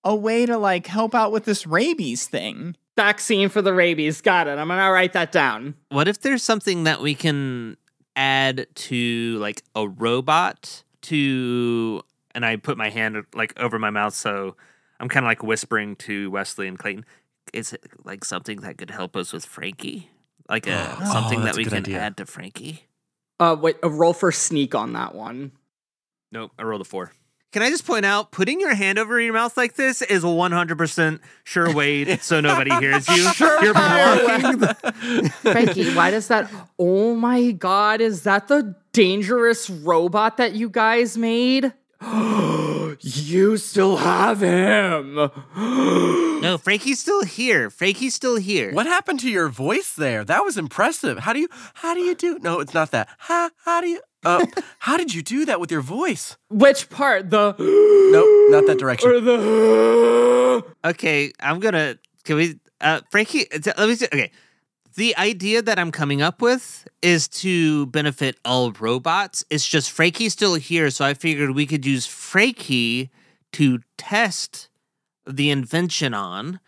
a way to like help out with this rabies thing. Vaccine for the rabies. Got it. I'm gonna write that down. What if there's something that we can add to like a robot to and I put my hand like over my mouth so I'm kind of like whispering to Wesley and Clayton. Is it like something that could help us with Frankie? Like a Oh, something that that's a we can idea. add to Frankie? Uh, wait, a roll for sneak on that one. Nope, I rolled a four. Can I just point out, putting your hand over your mouth like this is 100% sure way so nobody hears you. You're blocking the- Frankie, why does that? Oh my god, is that the dangerous robot that you guys made? you still have him. No, Frankie's still here. Frankie's still here. What happened to your voice there? That was impressive. How do you how do you do? No, it's not that. How how do you uh how did you do that with your voice? Which part? The Nope, not that direction. or the Okay, I'm gonna. Can we, uh, Frankie? Let me see. Okay, the idea that I'm coming up with is to benefit all robots. It's just Frankie's still here, so I figured we could use Frankie to test the invention on.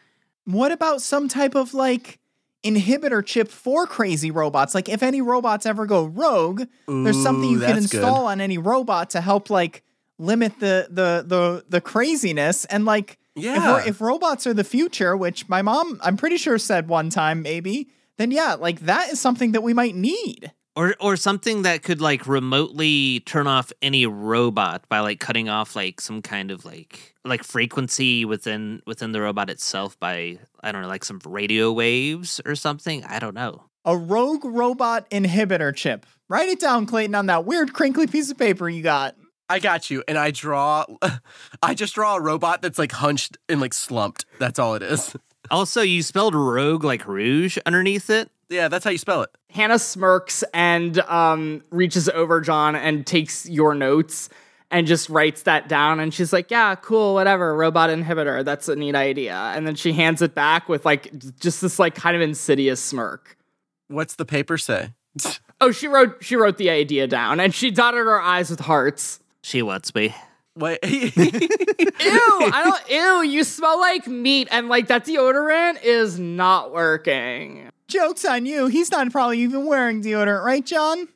What about some type of like inhibitor chip for crazy robots? Like if any robots ever go rogue, there's something you can that's good. install on any robot to help like limit the the the the craziness and like Yeah. we're, if robots are the future, which my mom I'm pretty sure said one time maybe, then yeah, like that is something that we might need. Or, or something that could like remotely turn off any robot by like cutting off like some kind of like like frequency within within the robot itself by I don't know like some radio waves or something I don't know. A rogue robot inhibitor chip. Write it down, Clayton, on that weird crinkly piece of paper you got. I got you. And I draw I just draw a robot that's like hunched and like slumped. That's all it is. Also, you spelled rogue like rouge underneath it. Yeah, that's how you spell it. Hannah smirks and um, reaches over John and takes your notes and just writes that down. And she's like, "Yeah, cool, whatever. Robot inhibitor. That's a neat idea." And then she hands it back with like just this like kind of insidious smirk. What's the paper say? Oh, she wrote she wrote the idea down and she dotted her eyes with hearts. She wants me. Wait. Ew, I don't ew, you smell like meat and like that deodorant is not working. Joke's on you. He's not probably even wearing deodorant, right, John?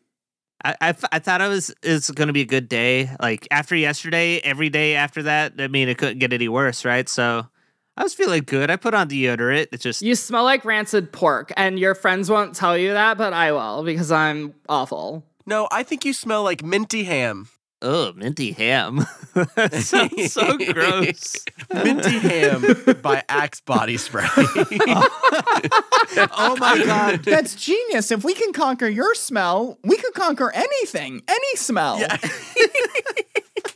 I I thought it was it's going to be a good day. Like after yesterday, every day after that, I mean, it couldn't get any worse, right? So I was feeling good. I put on deodorant. It just You smell like rancid pork, and your friends won't tell you that, but I will because I'm awful. no, I think you smell like minty ham. Oh minty ham. that sounds so gross. Minty ham by Axe Body Spray. oh my god. That's genius. If we can conquer your smell, we could conquer anything, any smell. Yeah.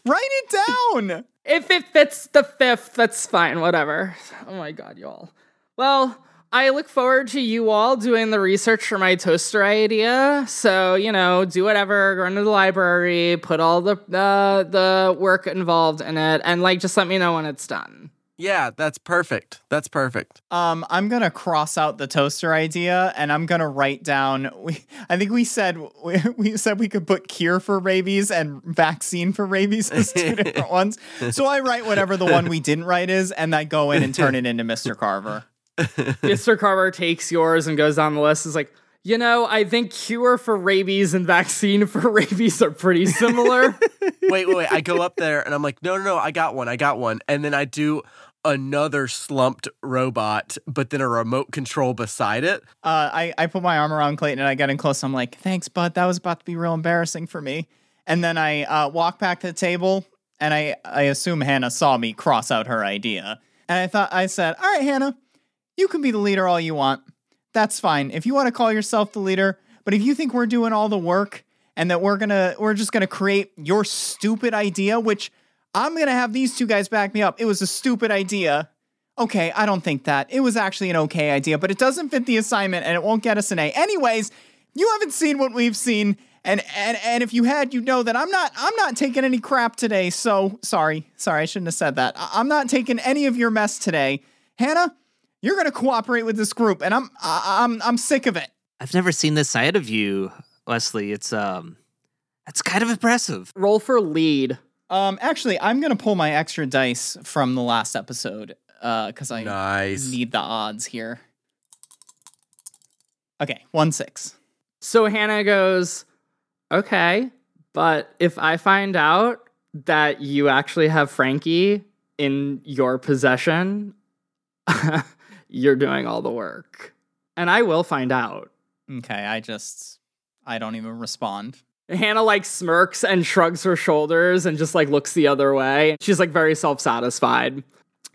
Write it down. If it fits the fifth, that's fine, whatever. Oh my god, y'all. Well, I look forward to you all doing the research for my toaster idea. So, you know, do whatever, go into the library, put all the uh, the work involved in it, and like just let me know when it's done. yeah, that's perfect. That's perfect. Um, I'm gonna cross out the toaster idea, and I'm gonna write down. We, I think we said we, we said we could put cure for rabies and vaccine for rabies as two different ones. So I write whatever the one we didn't write is, and I go in and turn it into Mr. Carver. Mr. Carver takes yours and goes down the list. Is like, you know, I think cure for rabies and vaccine for rabies are pretty similar. Wait, wait, wait. I go up there and I'm like, no, no, no, I got one. I got one. And then I do another slumped robot, but then a remote control beside it. Uh, I I put my arm around Clayton and I get in close. I'm like, thanks, bud. That was about to be real embarrassing for me. And then I uh, walk back to the table, and I I assume Hannah saw me cross out her idea. And I thought I said, "All right, Hannah, you can be the leader all you want. That's fine. If you want to call yourself the leader, but if you think we're doing all the work and that we're to we're just to create your stupid idea, which I'm to have these two guys back me up. It was a stupid idea. Okay, I don't think that. It was actually an okay idea, but it doesn't fit the assignment and it won't get us an A. Anyways, you haven't seen what we've seen and and and if you had, you know that I'm not I'm not taking any crap today. So sorry, sorry, I shouldn't have said that. I'm not taking any of your mess today, Hannah. You're gonna cooperate with this group, and I'm I- I'm I'm sick of it. I've never seen this side of you, Wesley. It's um, it's kind of impressive. Roll for lead. Um, actually, I'm gonna pull my extra dice from the last episode, uh, because I Nice. need the odds here. Okay, one six. So Hannah goes, Okay, but if I find out that you actually have Frankie in your possession, you're doing all the work. And I will find out. Okay, I just I don't even respond. Hannah like smirks and shrugs her shoulders and just like looks the other way. She's like very self-satisfied.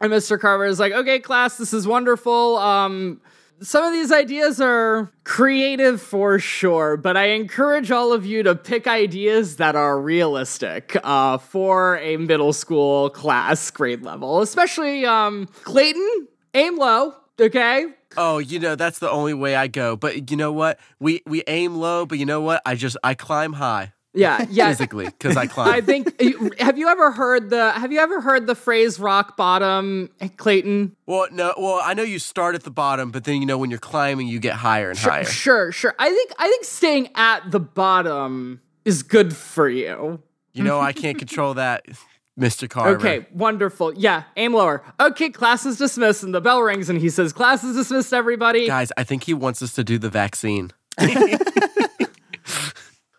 And Mr. Carver is like, "Okay, class, this is wonderful. Um some of these ideas are creative for sure, but I encourage all of you to pick ideas that are realistic uh, for a middle school class grade level, especially um, Clayton. Aim low, okay? Oh, you know that's the only way I go. But you know what? We we aim low, but you know what? I just I climb high Yeah, yeah. physically because I climb. I think. Have you ever heard the Have you ever heard the phrase "rock bottom," eh, Clayton? well, no, well I know you start at the bottom, but then you know when you're climbing, you get higher and Sure, higher. sure, sure. I think I think staying at the bottom is good for you. You know I can't control that, Mr. Carver. Okay, wonderful. Yeah, aim lower. Okay, class is dismissed, and the bell rings, and he says, "Class is dismissed, everybody." guys, I think he wants us to do the vaccine.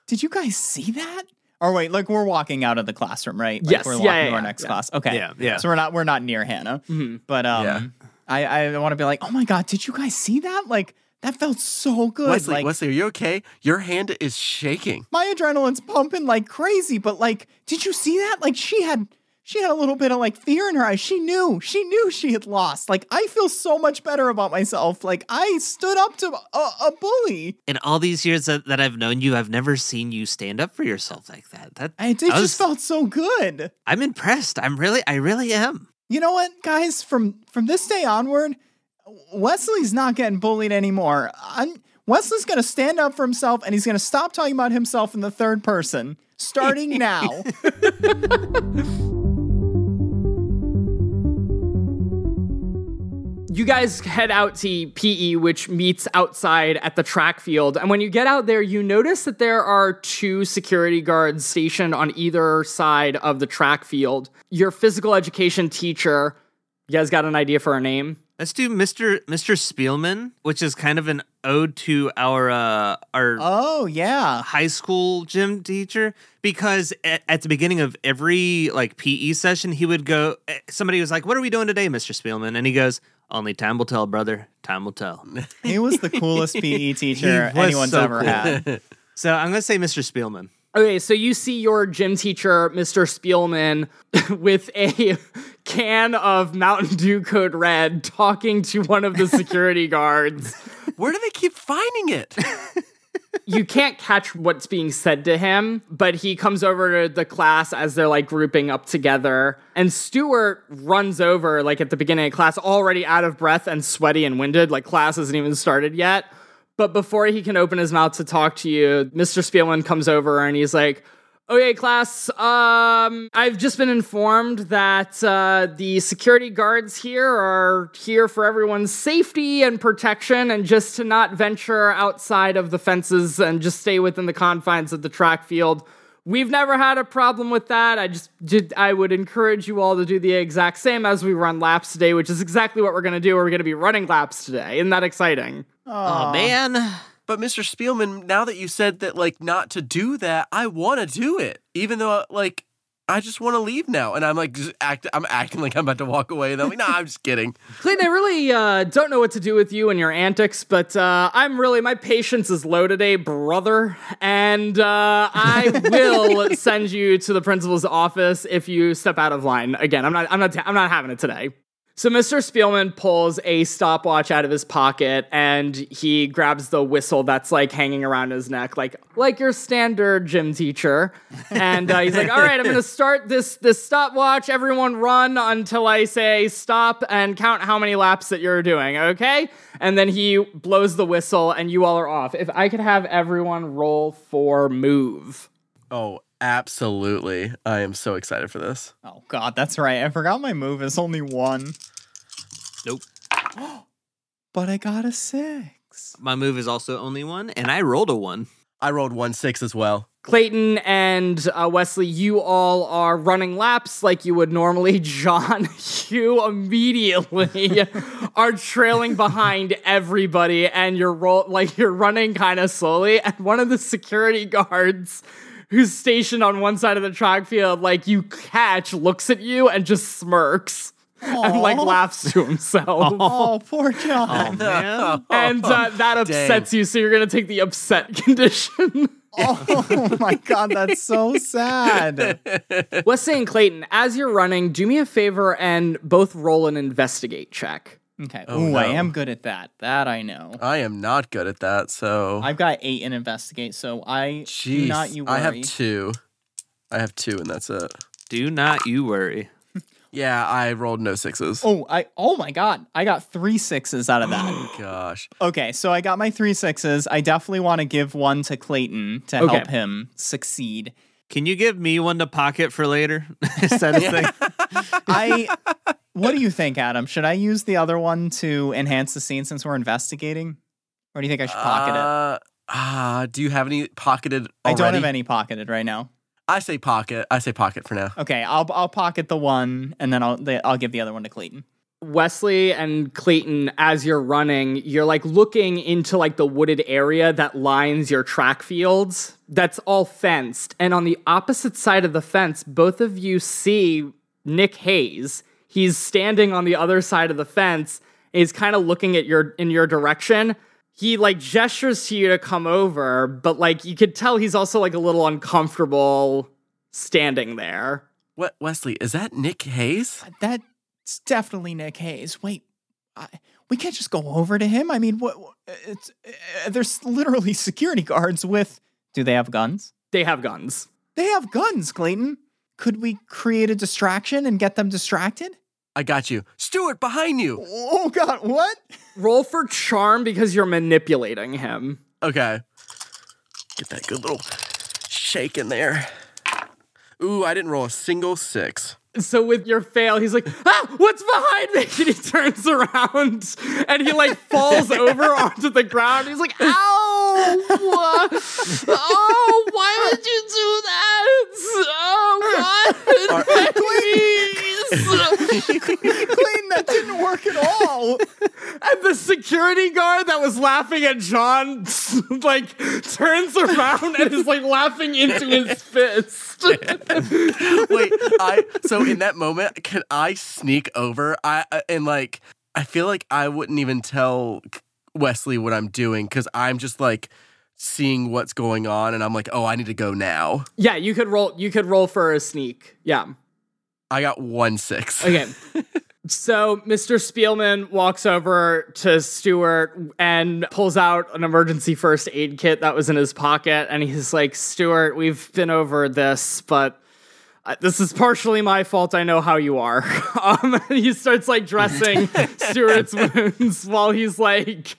Did you guys see that? Or wait, like we're walking out of the classroom, right? Like Yes, we're walking yeah, to our next yeah. class. Okay. Yeah, yeah. So we're not we're not near Hannah. Mhm. But um Yeah. I, I want to be like, oh my god, did you guys see that? Like that felt so good. Wesley, like Wesley, are you okay? Your hand is shaking. my adrenaline's pumping like crazy, but like, did you see that? Like she had she had a little bit of like fear in her eyes. She knew, she knew she had lost. Like I feel so much better about myself. Like I stood up to a, a bully. In all these years that, that I've known you, I've never seen you stand up for yourself like that. That I, it I just felt so good. I'm impressed. I'm really, I really am. You know what, guys? From from this day onward, Wesley's not getting bullied anymore. I'm, Wesley's gonna stand up for himself, and he's gonna stop talking about himself in the third person, starting now. you guys head out to PE, which meets outside at the track field. And when you get out there, you notice that there are two security guards stationed on either side of the track field. Your physical education teacher, you guys got an idea for a name? Let's do Mr. Mr. Spielman, which is kind of an ode to our uh, our oh yeah, high school gym teacher because at, at the beginning of every like PE session, he would go. eh, Somebody was like, "What are we doing today, Mr. Spielman?" And he goes, "Only time will tell, brother. Time will tell." he was the coolest PE teacher anyone's so ever cool. had. So I'm gonna say Mr. Spielman. Okay, so you see your gym teacher, Mr. Spielman, with a can of Mountain Dew Code Red talking to one of the security guards. Where do they keep finding it? You can't catch what's being said to him, but he comes over to the class as they're like grouping up together. And Stuart runs over, like at the beginning of class, already out of breath and sweaty and winded, like class hasn't even started yet. But before he can open his mouth to talk to you, Mr. Spielman comes over and he's like, Okay, class. Um, I've just been informed that uh, the security guards here are here for everyone's safety and protection, and just to not venture outside of the fences and just stay within the confines of the track field. We've never had a problem with that. I just did. I would encourage you all to do the exact same as we run laps today, which is exactly what we're going to do. We're going to be running laps today. Isn't that exciting? Oh man. But Mr. Spielman, now that you said that like not to do that, I want to do it. Even though like I just want to leave now, and I'm like act. I'm acting like I'm about to walk away, and I'm like, nah, I'm just kidding. Clayton, I really uh, don't know what to do with you and your antics, but uh, I'm really my patience is low today, brother, and uh, I will send you to the principal's office if you step out of line again. I'm not. I'm not. I'm not having it today. So Mr. Spielman pulls a stopwatch out of his pocket and he grabs the whistle that's like hanging around his neck, like like your standard gym teacher. And uh, he's like, "All right, I'm gonna start this this stopwatch. Everyone, run until I say stop and count how many laps that you're doing. Okay?" And then he blows the whistle, and you all are off. If I could have everyone roll for move. Oh, absolutely. I am so excited for this. Oh god, that's right. I forgot my move is only one. Nope. But I got a six. My move is also only one, and I rolled a one. I rolled one six as well. Clayton and uh, Wesley, you all are running laps like you would normally. John, you immediately are trailing behind everybody, and you're roll like you're running kind of slowly. And one of the security guards, who's stationed on one side of the track field, like you catch, looks at you and just smirks and like laughs to himself. Oh, poor John. Oh, Man. And uh, that upsets you, so you're gonna take the upset condition. Oh my god, that's so sad. Wesley and Clayton, as you're running, do me a favor and both roll an investigate check. Okay. Oh, Ooh, I am good at that. That I know. I am not good at that, so I've got eight in investigate, so I do Jeez, not you worry. I have two. I have two, and that's it. Do not you worry. Yeah, I rolled no sixes. Oh, I oh my god, I got three sixes out of that. Oh, gosh. okay, so I got my three sixes. I definitely want to give one to Clayton to Okay. help him succeed. Can you give me one to pocket for later? Is that a thing? I. what do you think, Adam? Should I use the other one to enhance the scene since we're investigating, or do you think I should pocket it? Uh, Ah, do you have any pocketed I don't have any pocketed right now. I say pocket. I say pocket for now. Okay, I'll I'll pocket the one, and then I'll the, I'll give the other one to Clayton. Wesley and Clayton, as you're running, you're like looking into like the wooded area that lines your track fields. That's all fenced. And on the opposite side of the fence, both of you see Nick Hayes. He's standing on the other side of the fence. And he's kind of looking at your in your direction. He like gestures to you to come over, but like you could tell he's also like a little uncomfortable standing there. What Wesley? Is that Nick Hayes? That's definitely Nick Hayes. Wait, I, we can't just go over to him. I mean, what? what- It's uh, there's literally security guards with. Do they have guns? They have guns. They have guns, Clayton. Could we create a distraction and get them distracted? I got you, Stuart, behind you. Oh God, what? Roll for charm because you're manipulating him. Okay. Get that good little shake in there. Ooh, I didn't roll a single six. So with your fail, he's like, ah, what's behind me? And he turns around and he like falls over onto the ground. He's like, ow! oh, why would you do that? Oh, God. Please. Clayton, that didn't work at all. And the security guard that was laughing at John like turns around and is like laughing into his fist. Wait, I so in that moment, can I sneak over? I I- and like I feel like I wouldn't even tell Wesley what I'm doing because I'm just like seeing what's going on, and I'm like, oh, I need to go now. yeah, you could roll you could roll for a sneak. Yeah. I got one six. Okay. So Mr. Spielman walks over to Stuart and pulls out an emergency first aid kit that was in his pocket, and he's like, "Stuart, we've been over this, but uh, this is partially my fault. I know how you are." Um, he starts like dressing Stuart's wounds while he's like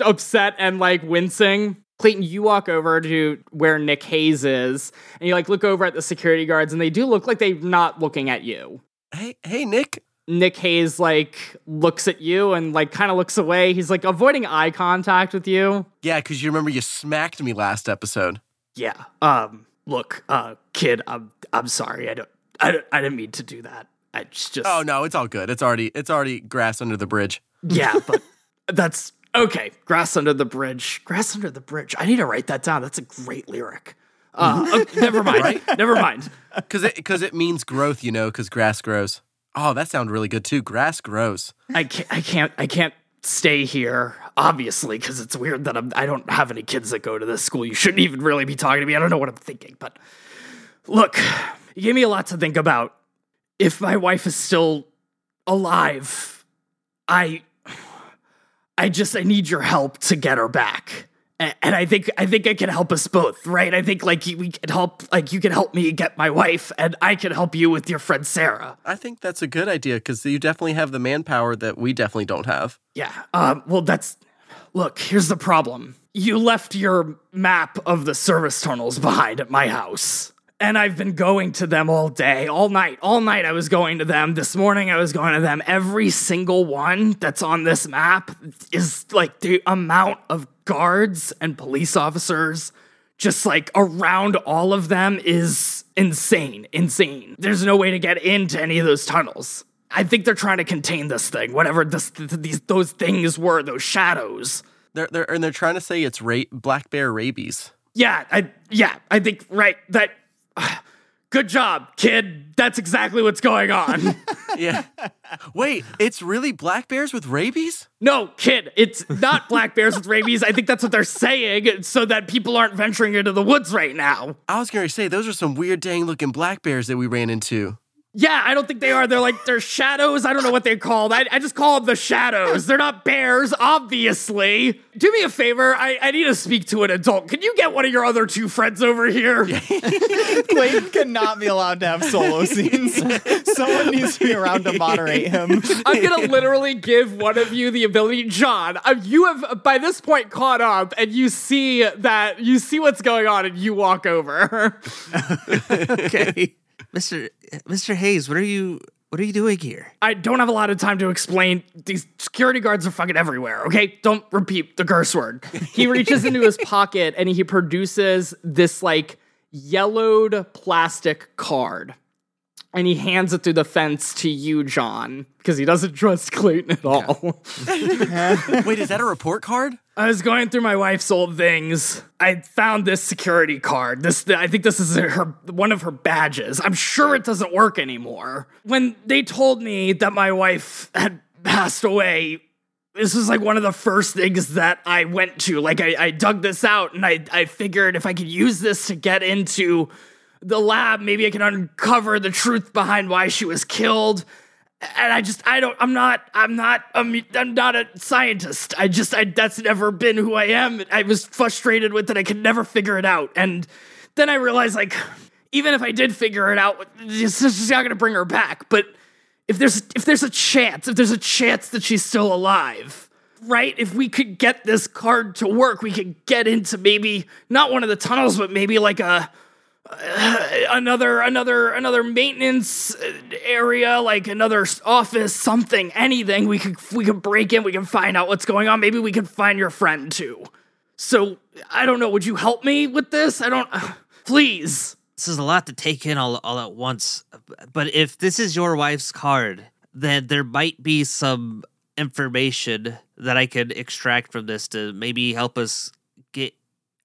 upset and like wincing. Clayton, you walk over to where Nick Hayes is, and you like look over at the security guards, and they do look like they're not looking at you. Hey, hey, Nick. Nick Hayes like looks at you and like kind of looks away. He's like avoiding eye contact with you. Yeah, because you remember you smacked me last episode. Yeah. Um. Look, uh, kid, I'm I'm sorry. I don't I don't, I didn't mean to do that. I just just Oh no, it's all good. It's already it's already grass under the bridge. yeah, but that's okay. Grass under the bridge. Grass under the bridge. I need to write that down. That's a great lyric. Uh, okay, never mind. Never mind. Because it because it means growth, you know, because grass grows. Oh, that sounded really good too. Grass grows. I can't. I can't. I can't stay here. Obviously, because it's weird that I'm. I don't have any kids that go to this school. You shouldn't even really be talking to me. I don't know what I'm thinking, but look, you gave me a lot to think about. If my wife is still alive, I I just I need your help to get her back. And I think I think I can help us both, right? I think like we can help like you can help me get my wife and I can help you with your friend Sarah. I think that's a good idea because you definitely have the manpower that we definitely don't have. Yeah. Um well that's look, here's the problem. You left your map of the service tunnels behind at my house. And I've been going to them all day, all night. All night I was going to them. This morning I was going to them. Every single one that's on this map is like the amount of guards and police officers just like around all of them is insane. Insane. There's no way to get into any of those tunnels. I think they're trying to contain this thing, whatever this, th- th- these those things were, those shadows. They're, they're and they're trying to say it's ra- black bear rabies. Yeah, I yeah, I think right that. good job, kid. That's exactly what's going on. Yeah. Wait, it's really black bears with rabies? no, kid, it's not black bears with rabies. I think that's what they're saying, so that people aren't venturing into the woods right now. I was going to say those are some weird dang looking black bears that we ran into. Yeah, I don't think they are. They're like they're shadows. I don't know what they're called. I, I just call them the shadows. They're not bears, obviously. Do me a favor. I, I need to speak to an adult. Can you get one of your other two friends over here? Clayton cannot be allowed to have solo scenes. Someone needs to be around to moderate him. I'm gonna literally give one of you the ability, John. Uh, you have by this point caught up, and you see that you see what's going on, and you walk over. Okay, Mister Mister Hayes, what are you what are you doing here? I don't have a lot of time to explain. These security guards are fucking everywhere. Okay, don't repeat the curse word. He reaches into his pocket and he produces this like yellowed plastic card. And he hands it through the fence to you, John, because he doesn't trust Clayton at all. Wait, is that a report card? I was going through my wife's old things. I found this security card. This, I think this is her one of her badges. I'm sure it doesn't work anymore. When they told me that my wife had passed away, this was like one of the first things that I went to. Like I, I dug this out and I, I figured if I could use this to get into the lab, maybe I can uncover the truth behind why she was killed and I just I don't I'm not I'm not I'm, I'm not a scientist. I just I that's never been who I am. I was frustrated with it. I could never figure it out. And then I realized like even if I did figure it out, it's just not going to bring her back. But if there's if there's a chance, if there's a chance that she's still alive, right? If we could get this card to work, we could get into maybe not one of the tunnels, but maybe like a another another another maintenance area like another office something anything. We could we could break in we can find out what's going on. Maybe we can find your friend too. So i don't know. Would you help me with this? I don't please. This is a lot to take in all all at once. But if this is your wife's card, then there might be some information that I could extract from this to maybe help us get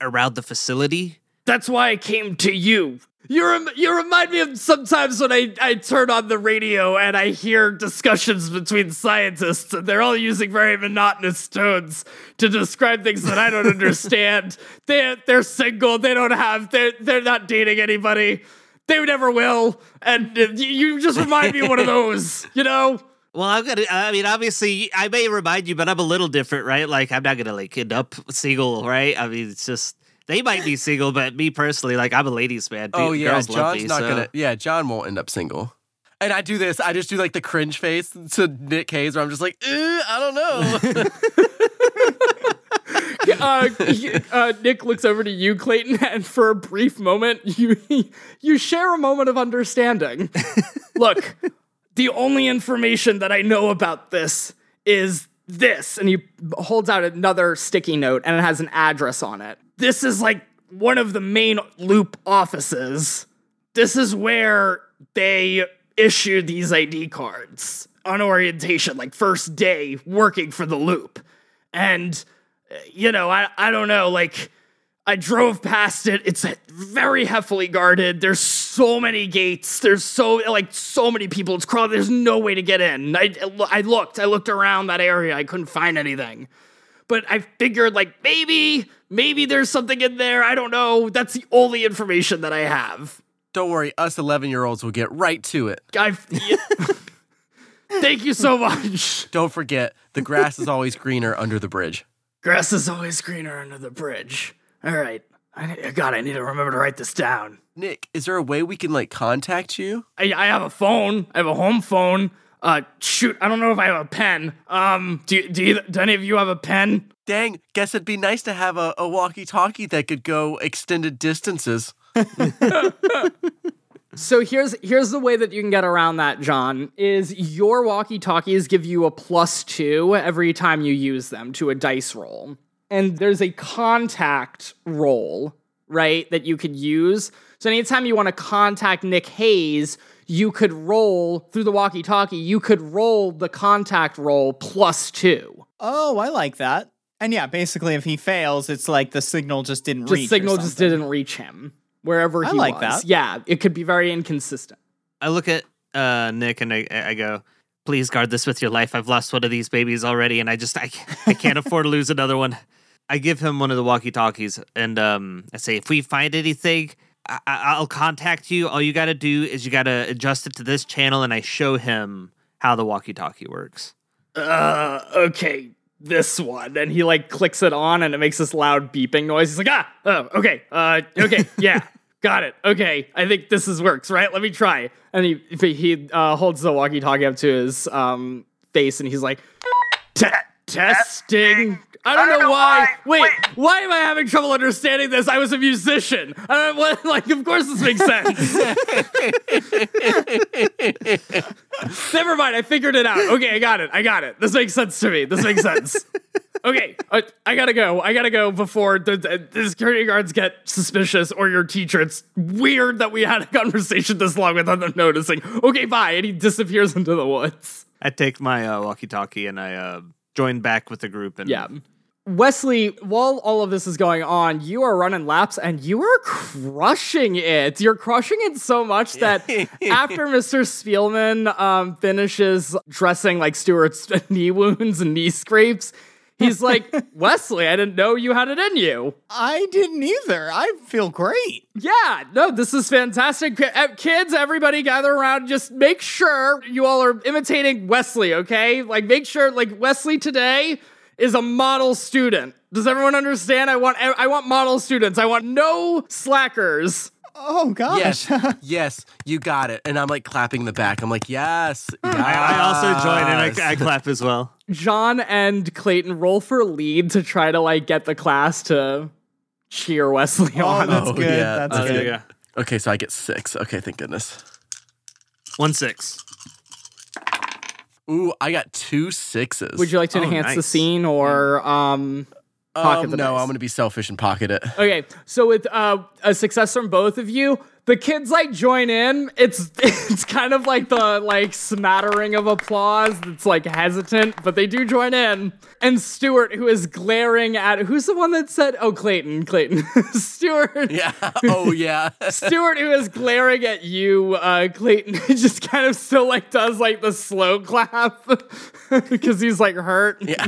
around the facility. That's why i came to you you, rem- you remind me of sometimes when I, I turn on the radio and I hear discussions between scientists and they're all using very monotonous tones to describe things that I don't understand. They they're single. They don't have. They're they're not dating anybody. They never will. And uh, you, you just remind me of one of those. You know. Well, I'm gonna. I mean, obviously, I may remind you, but I'm a little different, right? Like, I'm not gonna like end up single, right? I mean, it's just they might be single, but me personally, like, I'm a ladies' man. Oh yeah, girls love John's me, not so- gonna. Yeah, John won't end up single. And I do this. I just do like the cringe face to Nick Hayes, where I'm just like, "Uh, I don't know. uh, uh, Nick looks over to you, Clayton, and for a brief moment, you you share a moment of understanding. Look, the only information that I know about this is this, and he holds out another sticky note, and it has an address on it. This is like one of the main loop offices. This is where they issue these ID cards on orientation, like first day working for the loop. And you know, I I don't know, like I drove past it. It's very heavily guarded. There's so many gates. There's so like so many people. It's crowded. There's no way to get in. I I looked. I looked around that area. I couldn't find anything. But I figured like maybe maybe there's something in there. I don't know. That's the only information that I have. don't worry, us 11 year olds will get right to it. I Thank you so much. Don't forget, the grass is always greener under the bridge. Grass is always greener under the bridge. All right. I, God, I need to remember to write this down. Nick, is there a way we can like contact you? I, I have a phone. I have a home phone. Uh, shoot, I don't know if I have a pen. Um, do do, you, do any of you have a pen? Dang, guess it'd be nice to have a, a walkie-talkie that could go extended distances. So here's here's the way that you can get around that, John. Is your walkie-talkies give you a plus two every time you use them to a dice roll, and there's a contact roll right that you could use. So anytime you want to contact Nick Hayes, you could roll through the walkie-talkie. You could roll the contact roll plus two. Oh, I like that. And yeah, basically, if he fails, it's like the signal just didn't The reach. or signal just didn't reach him wherever I he like was. that. Yeah, it could be very inconsistent. I look at uh, Nick and I, I go, "Please guard this with your life. I've lost one of these babies already, and I just I, I can't afford to lose another one." I give him one of the walkie talkies, and um, I say, "If we find anything, I, I- I'll contact you. All you got to do is you got to adjust it to this channel." And I show him how the walkie talkie works. uh, okay, this one. And he like clicks it on and it makes this loud beeping noise. He's like, ah, oh, okay, uh, okay, yeah, got it. Okay, I think this is works, right? Let me try. And he he uh, holds the walkie talkie up to his um face and he's like, "Te- testing. I don't, know, why. Wait, why am I having trouble understanding this? I was a musician. I don't what, like. Of course, this makes sense. Never mind. I figured it out. Okay, I got it. I got it. This makes sense to me. This makes sense. Okay, I, I gotta go. I gotta go before the, the, the security guards get suspicious or your teacher. It's weird that we had a conversation this long without them noticing. Okay, bye. And he disappears into the woods. I take my uh, walkie talkie and I uh, join back with the group. And Yeah. Wesley, while all of this is going on, you are running laps and you are crushing it. You're crushing it so much that after Mr. Spielman um, finishes dressing like Stewart's knee wounds and knee scrapes, he's like, Wesley, I didn't know you had it in you. I didn't either. I feel great. Yeah, no, this is fantastic. Uh, Kids, everybody gather around. Just make sure you all are imitating Wesley, okay? Like, make sure, like, Wesley today is a model student. Does everyone understand? I want, I want model students. I want no slackers. Oh gosh. Yes, yes, you got it. And I'm like clapping the back. I'm like, yes. I, I also join and. I, I clap as well. John and Clayton roll for lead to try to like get the class to cheer Wesley oh, on. that's Oh, good. yeah. That's Oh, good. there. Okay, so I get six. Okay, thank goodness. One six. Ooh, I got two sixes. Would you like to Oh, enhance the scene or um? Pocket Um, the no, dice? I'm gonna be selfish and pocket it. Okay, so with uh, a success from both of you, the kids like join in. It's it's kind of like the like smattering of applause that's like hesitant, but they do join in. And Stuart, who is glaring at who's the one that said, "Oh, Clayton, Clayton, Stuart." Yeah. Oh yeah. Stuart, who is glaring at you, uh, Clayton, just kind of still like does like the slow clap because he's like hurt. yeah.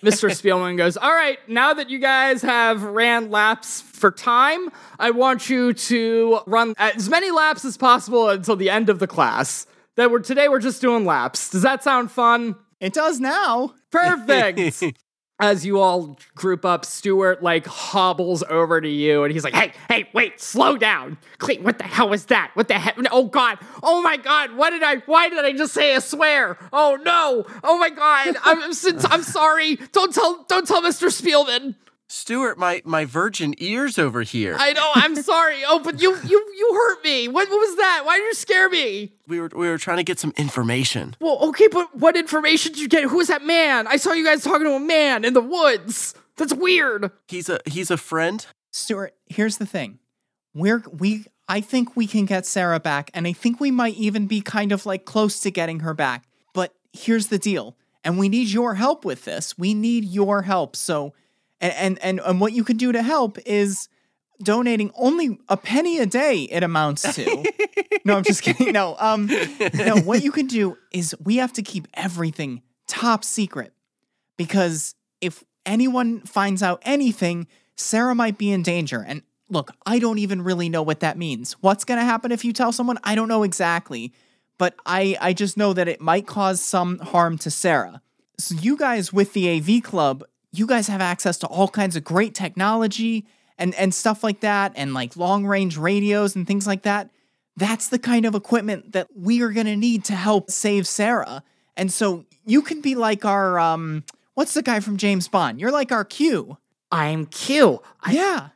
Mr. Spielman goes, All right, now that you guys have ran laps for time, I want you to run as many laps as possible until the end of the class. That we're today we're just doing laps. Does that sound fun? It does now. Perfect. As you all group up, Stuart like hobbles over to you and he's like, Hey, hey, wait, slow down. Clayton, what the hell was that? What the heck? Oh God. Oh my God. What did I why did I just say a swear? Oh no. Oh my God. I'm I'm, I'm sorry. Don't tell don't tell Mr. Spielman. Stuart, my my virgin ears over here. I know, I'm sorry. Oh, but you you you hurt me. What, what was that? Why did you scare me? we were we were trying to get some information. Well, okay, but what information did you get? Who was that man? I saw you guys talking to a man in the woods. That's weird. He's a he's a friend. Stuart, here's the thing. We're we I think we can get Sarah back, and I think we might even be kind of like close to getting her back. But here's the deal. And we need your help with this. We need your help. So and and and, and what you can do to help is donating only a penny a day it amounts to. no, I'm just kidding. No, um no, what you can do is we have to keep everything top secret because if anyone finds out anything, Sarah might be in danger. And look, I don't even really know what that means. What's going to happen if you tell someone? I don't know exactly. but I I just know that it might cause some harm to Sarah. So you guys with the AV club, you guys have access to all kinds of great technology and and stuff like that and like long-range radios and things like that. That's the kind of equipment that we are going to need to help save Sarah. And so you can be like our um what's the guy from James Bond? You're like our Q. I'm Q. I, Yeah.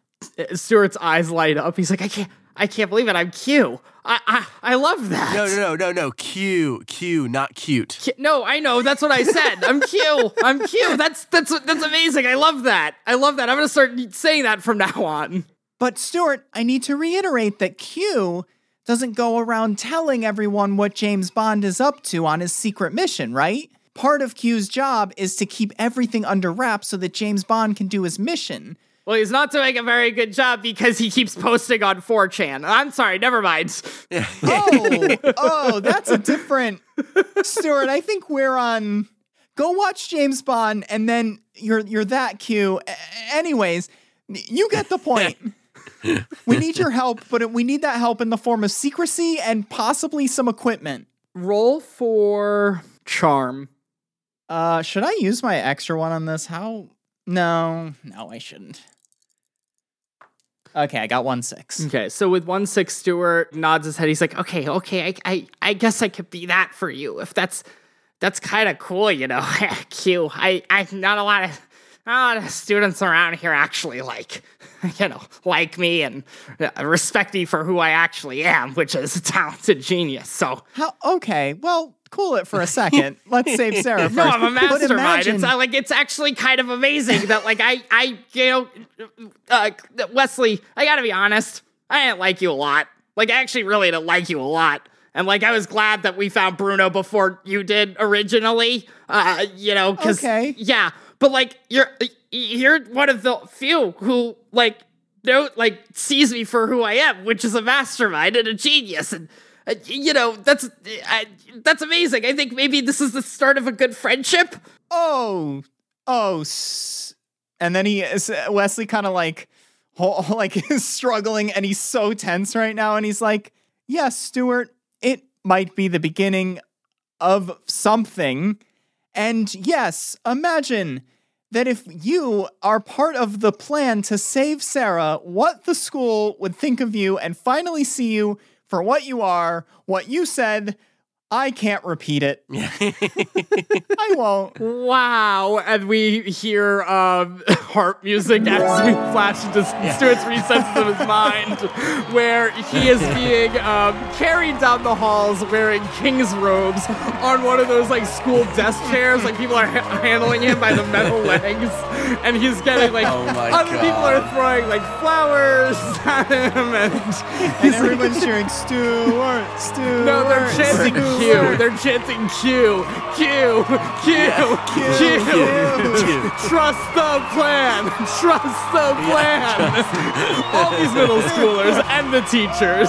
Stuart's eyes light up. He's like, I can't, I can't believe it. I'm Q. I, I, I love that. No, no, no, no, no. Q, Q, not cute. Q- No, I know. That's what I said. I'm Q. I'm Q. That's that's that's amazing. I love that. I love that. I'm gonna start saying that from now on. But Stuart, I need to reiterate that Q doesn't go around telling everyone what James Bond is up to on his secret mission, right? Part of Q's job is to keep everything under wraps so that James Bond can do his mission. Well, he's not doing a very good job because he keeps posting on 4chan. I'm sorry. Never mind. Oh, oh, that's a different Stuart. I think we're on go watch James Bond and then you're you're that Q. A- Anyways, you get the point. we need your help, but we need that help in the form of secrecy and possibly some equipment. Roll for charm. Uh, should I use my extra one on this? How? No, no, I shouldn't. Okay, I got one six. Okay, so with one six, Stuart nods his head. He's like, "Okay, okay, I, I, I guess I could be that for you if that's, that's kind of cool, you know." Q, I, I, not a lot of, not a lot of students around here actually like, you know, like me and uh, respect me for who I actually am, which is a talented genius. So How? Okay, well, cool it for a second. Let's save Sarah first. No, I'm a mastermind. imagine- It's uh, like it's actually kind of amazing that like I I you know uh, Wesley, I got to be honest. I didn't like you a lot. Like I actually really didn't like you a lot. And like I was glad that we found Bruno before you did originally. Uh you know cuz Okay. yeah, but like you're you're one of the few who like no like sees me for who I am, which is a mastermind and a genius and uh, you know that's uh, that's amazing. I think maybe this is the start of a good friendship. oh, oh, and then he Wesley kind of like, like is struggling, and he's so tense right now, and he's like, "Yes, Stuart, it might be the beginning of something, and yes, imagine." That if you are part of the plan to save Sarah, what the school would think of you and finally see you for what you are, what you said. I can't repeat it. I won't. Wow! And we hear um, harp music as we flash into Stuart's recesses of his mind, where he is being um, carried down the halls wearing king's robes on one of those like school desk chairs. Like people are ha- handling him by the metal legs, and he's getting like Oh my other people are throwing like flowers at him, and And everyone's cheering Stuart, Stuart. No, they're chanting Stuart." Q. They're chanting Q. Q. Q. Q. Q. Trust the plan. Trust the plan. All these middle schoolers and the teachers.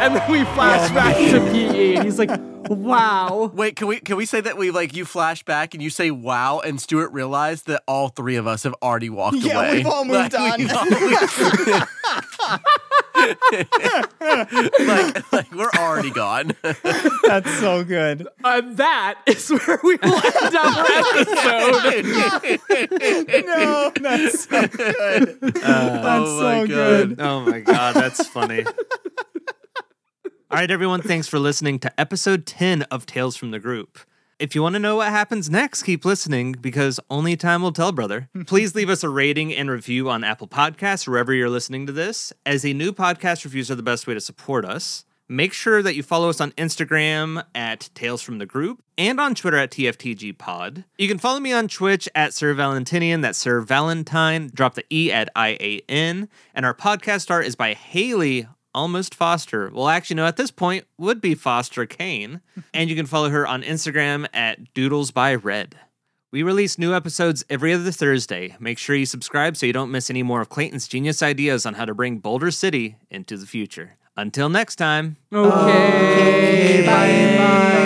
And then we flash back to PE, and he's like, "Wow." Wait, can we can we say that we like you flash back and you say wow and Stuart realized that all three of us have already walked Yeah, away. we've all moved Like, on. we've all- like, like we're already gone. That's so good. And that is where we will end our episode. No, that's so oh good. That's Oh my so God. good. Oh my god, that's funny. All right, everyone, thanks for listening to episode 10 of Tales from the Group. If you want to know what happens next, keep listening because only time will tell, brother. Please leave us a rating and review on Apple Podcasts, wherever you're listening to this, as a new podcast reviews are the best way to support us. Make sure that you follow us on Instagram at Tales from the Group and on Twitter at TFTG Pod. You can follow me on Twitch at Sir Valentinian, that's Sir Valentine, drop the E at I A N. And our podcast art is by Hayley Almost Foster. Well, actually, no, at this point would be Foster Kane. and you can follow her on Instagram at Doodles by Red. We release new episodes every other Thursday. Make sure you subscribe so you don't miss any more of Clayton's genius ideas on how to bring Boulder City into the future. Until next time. Okay. Bye bye.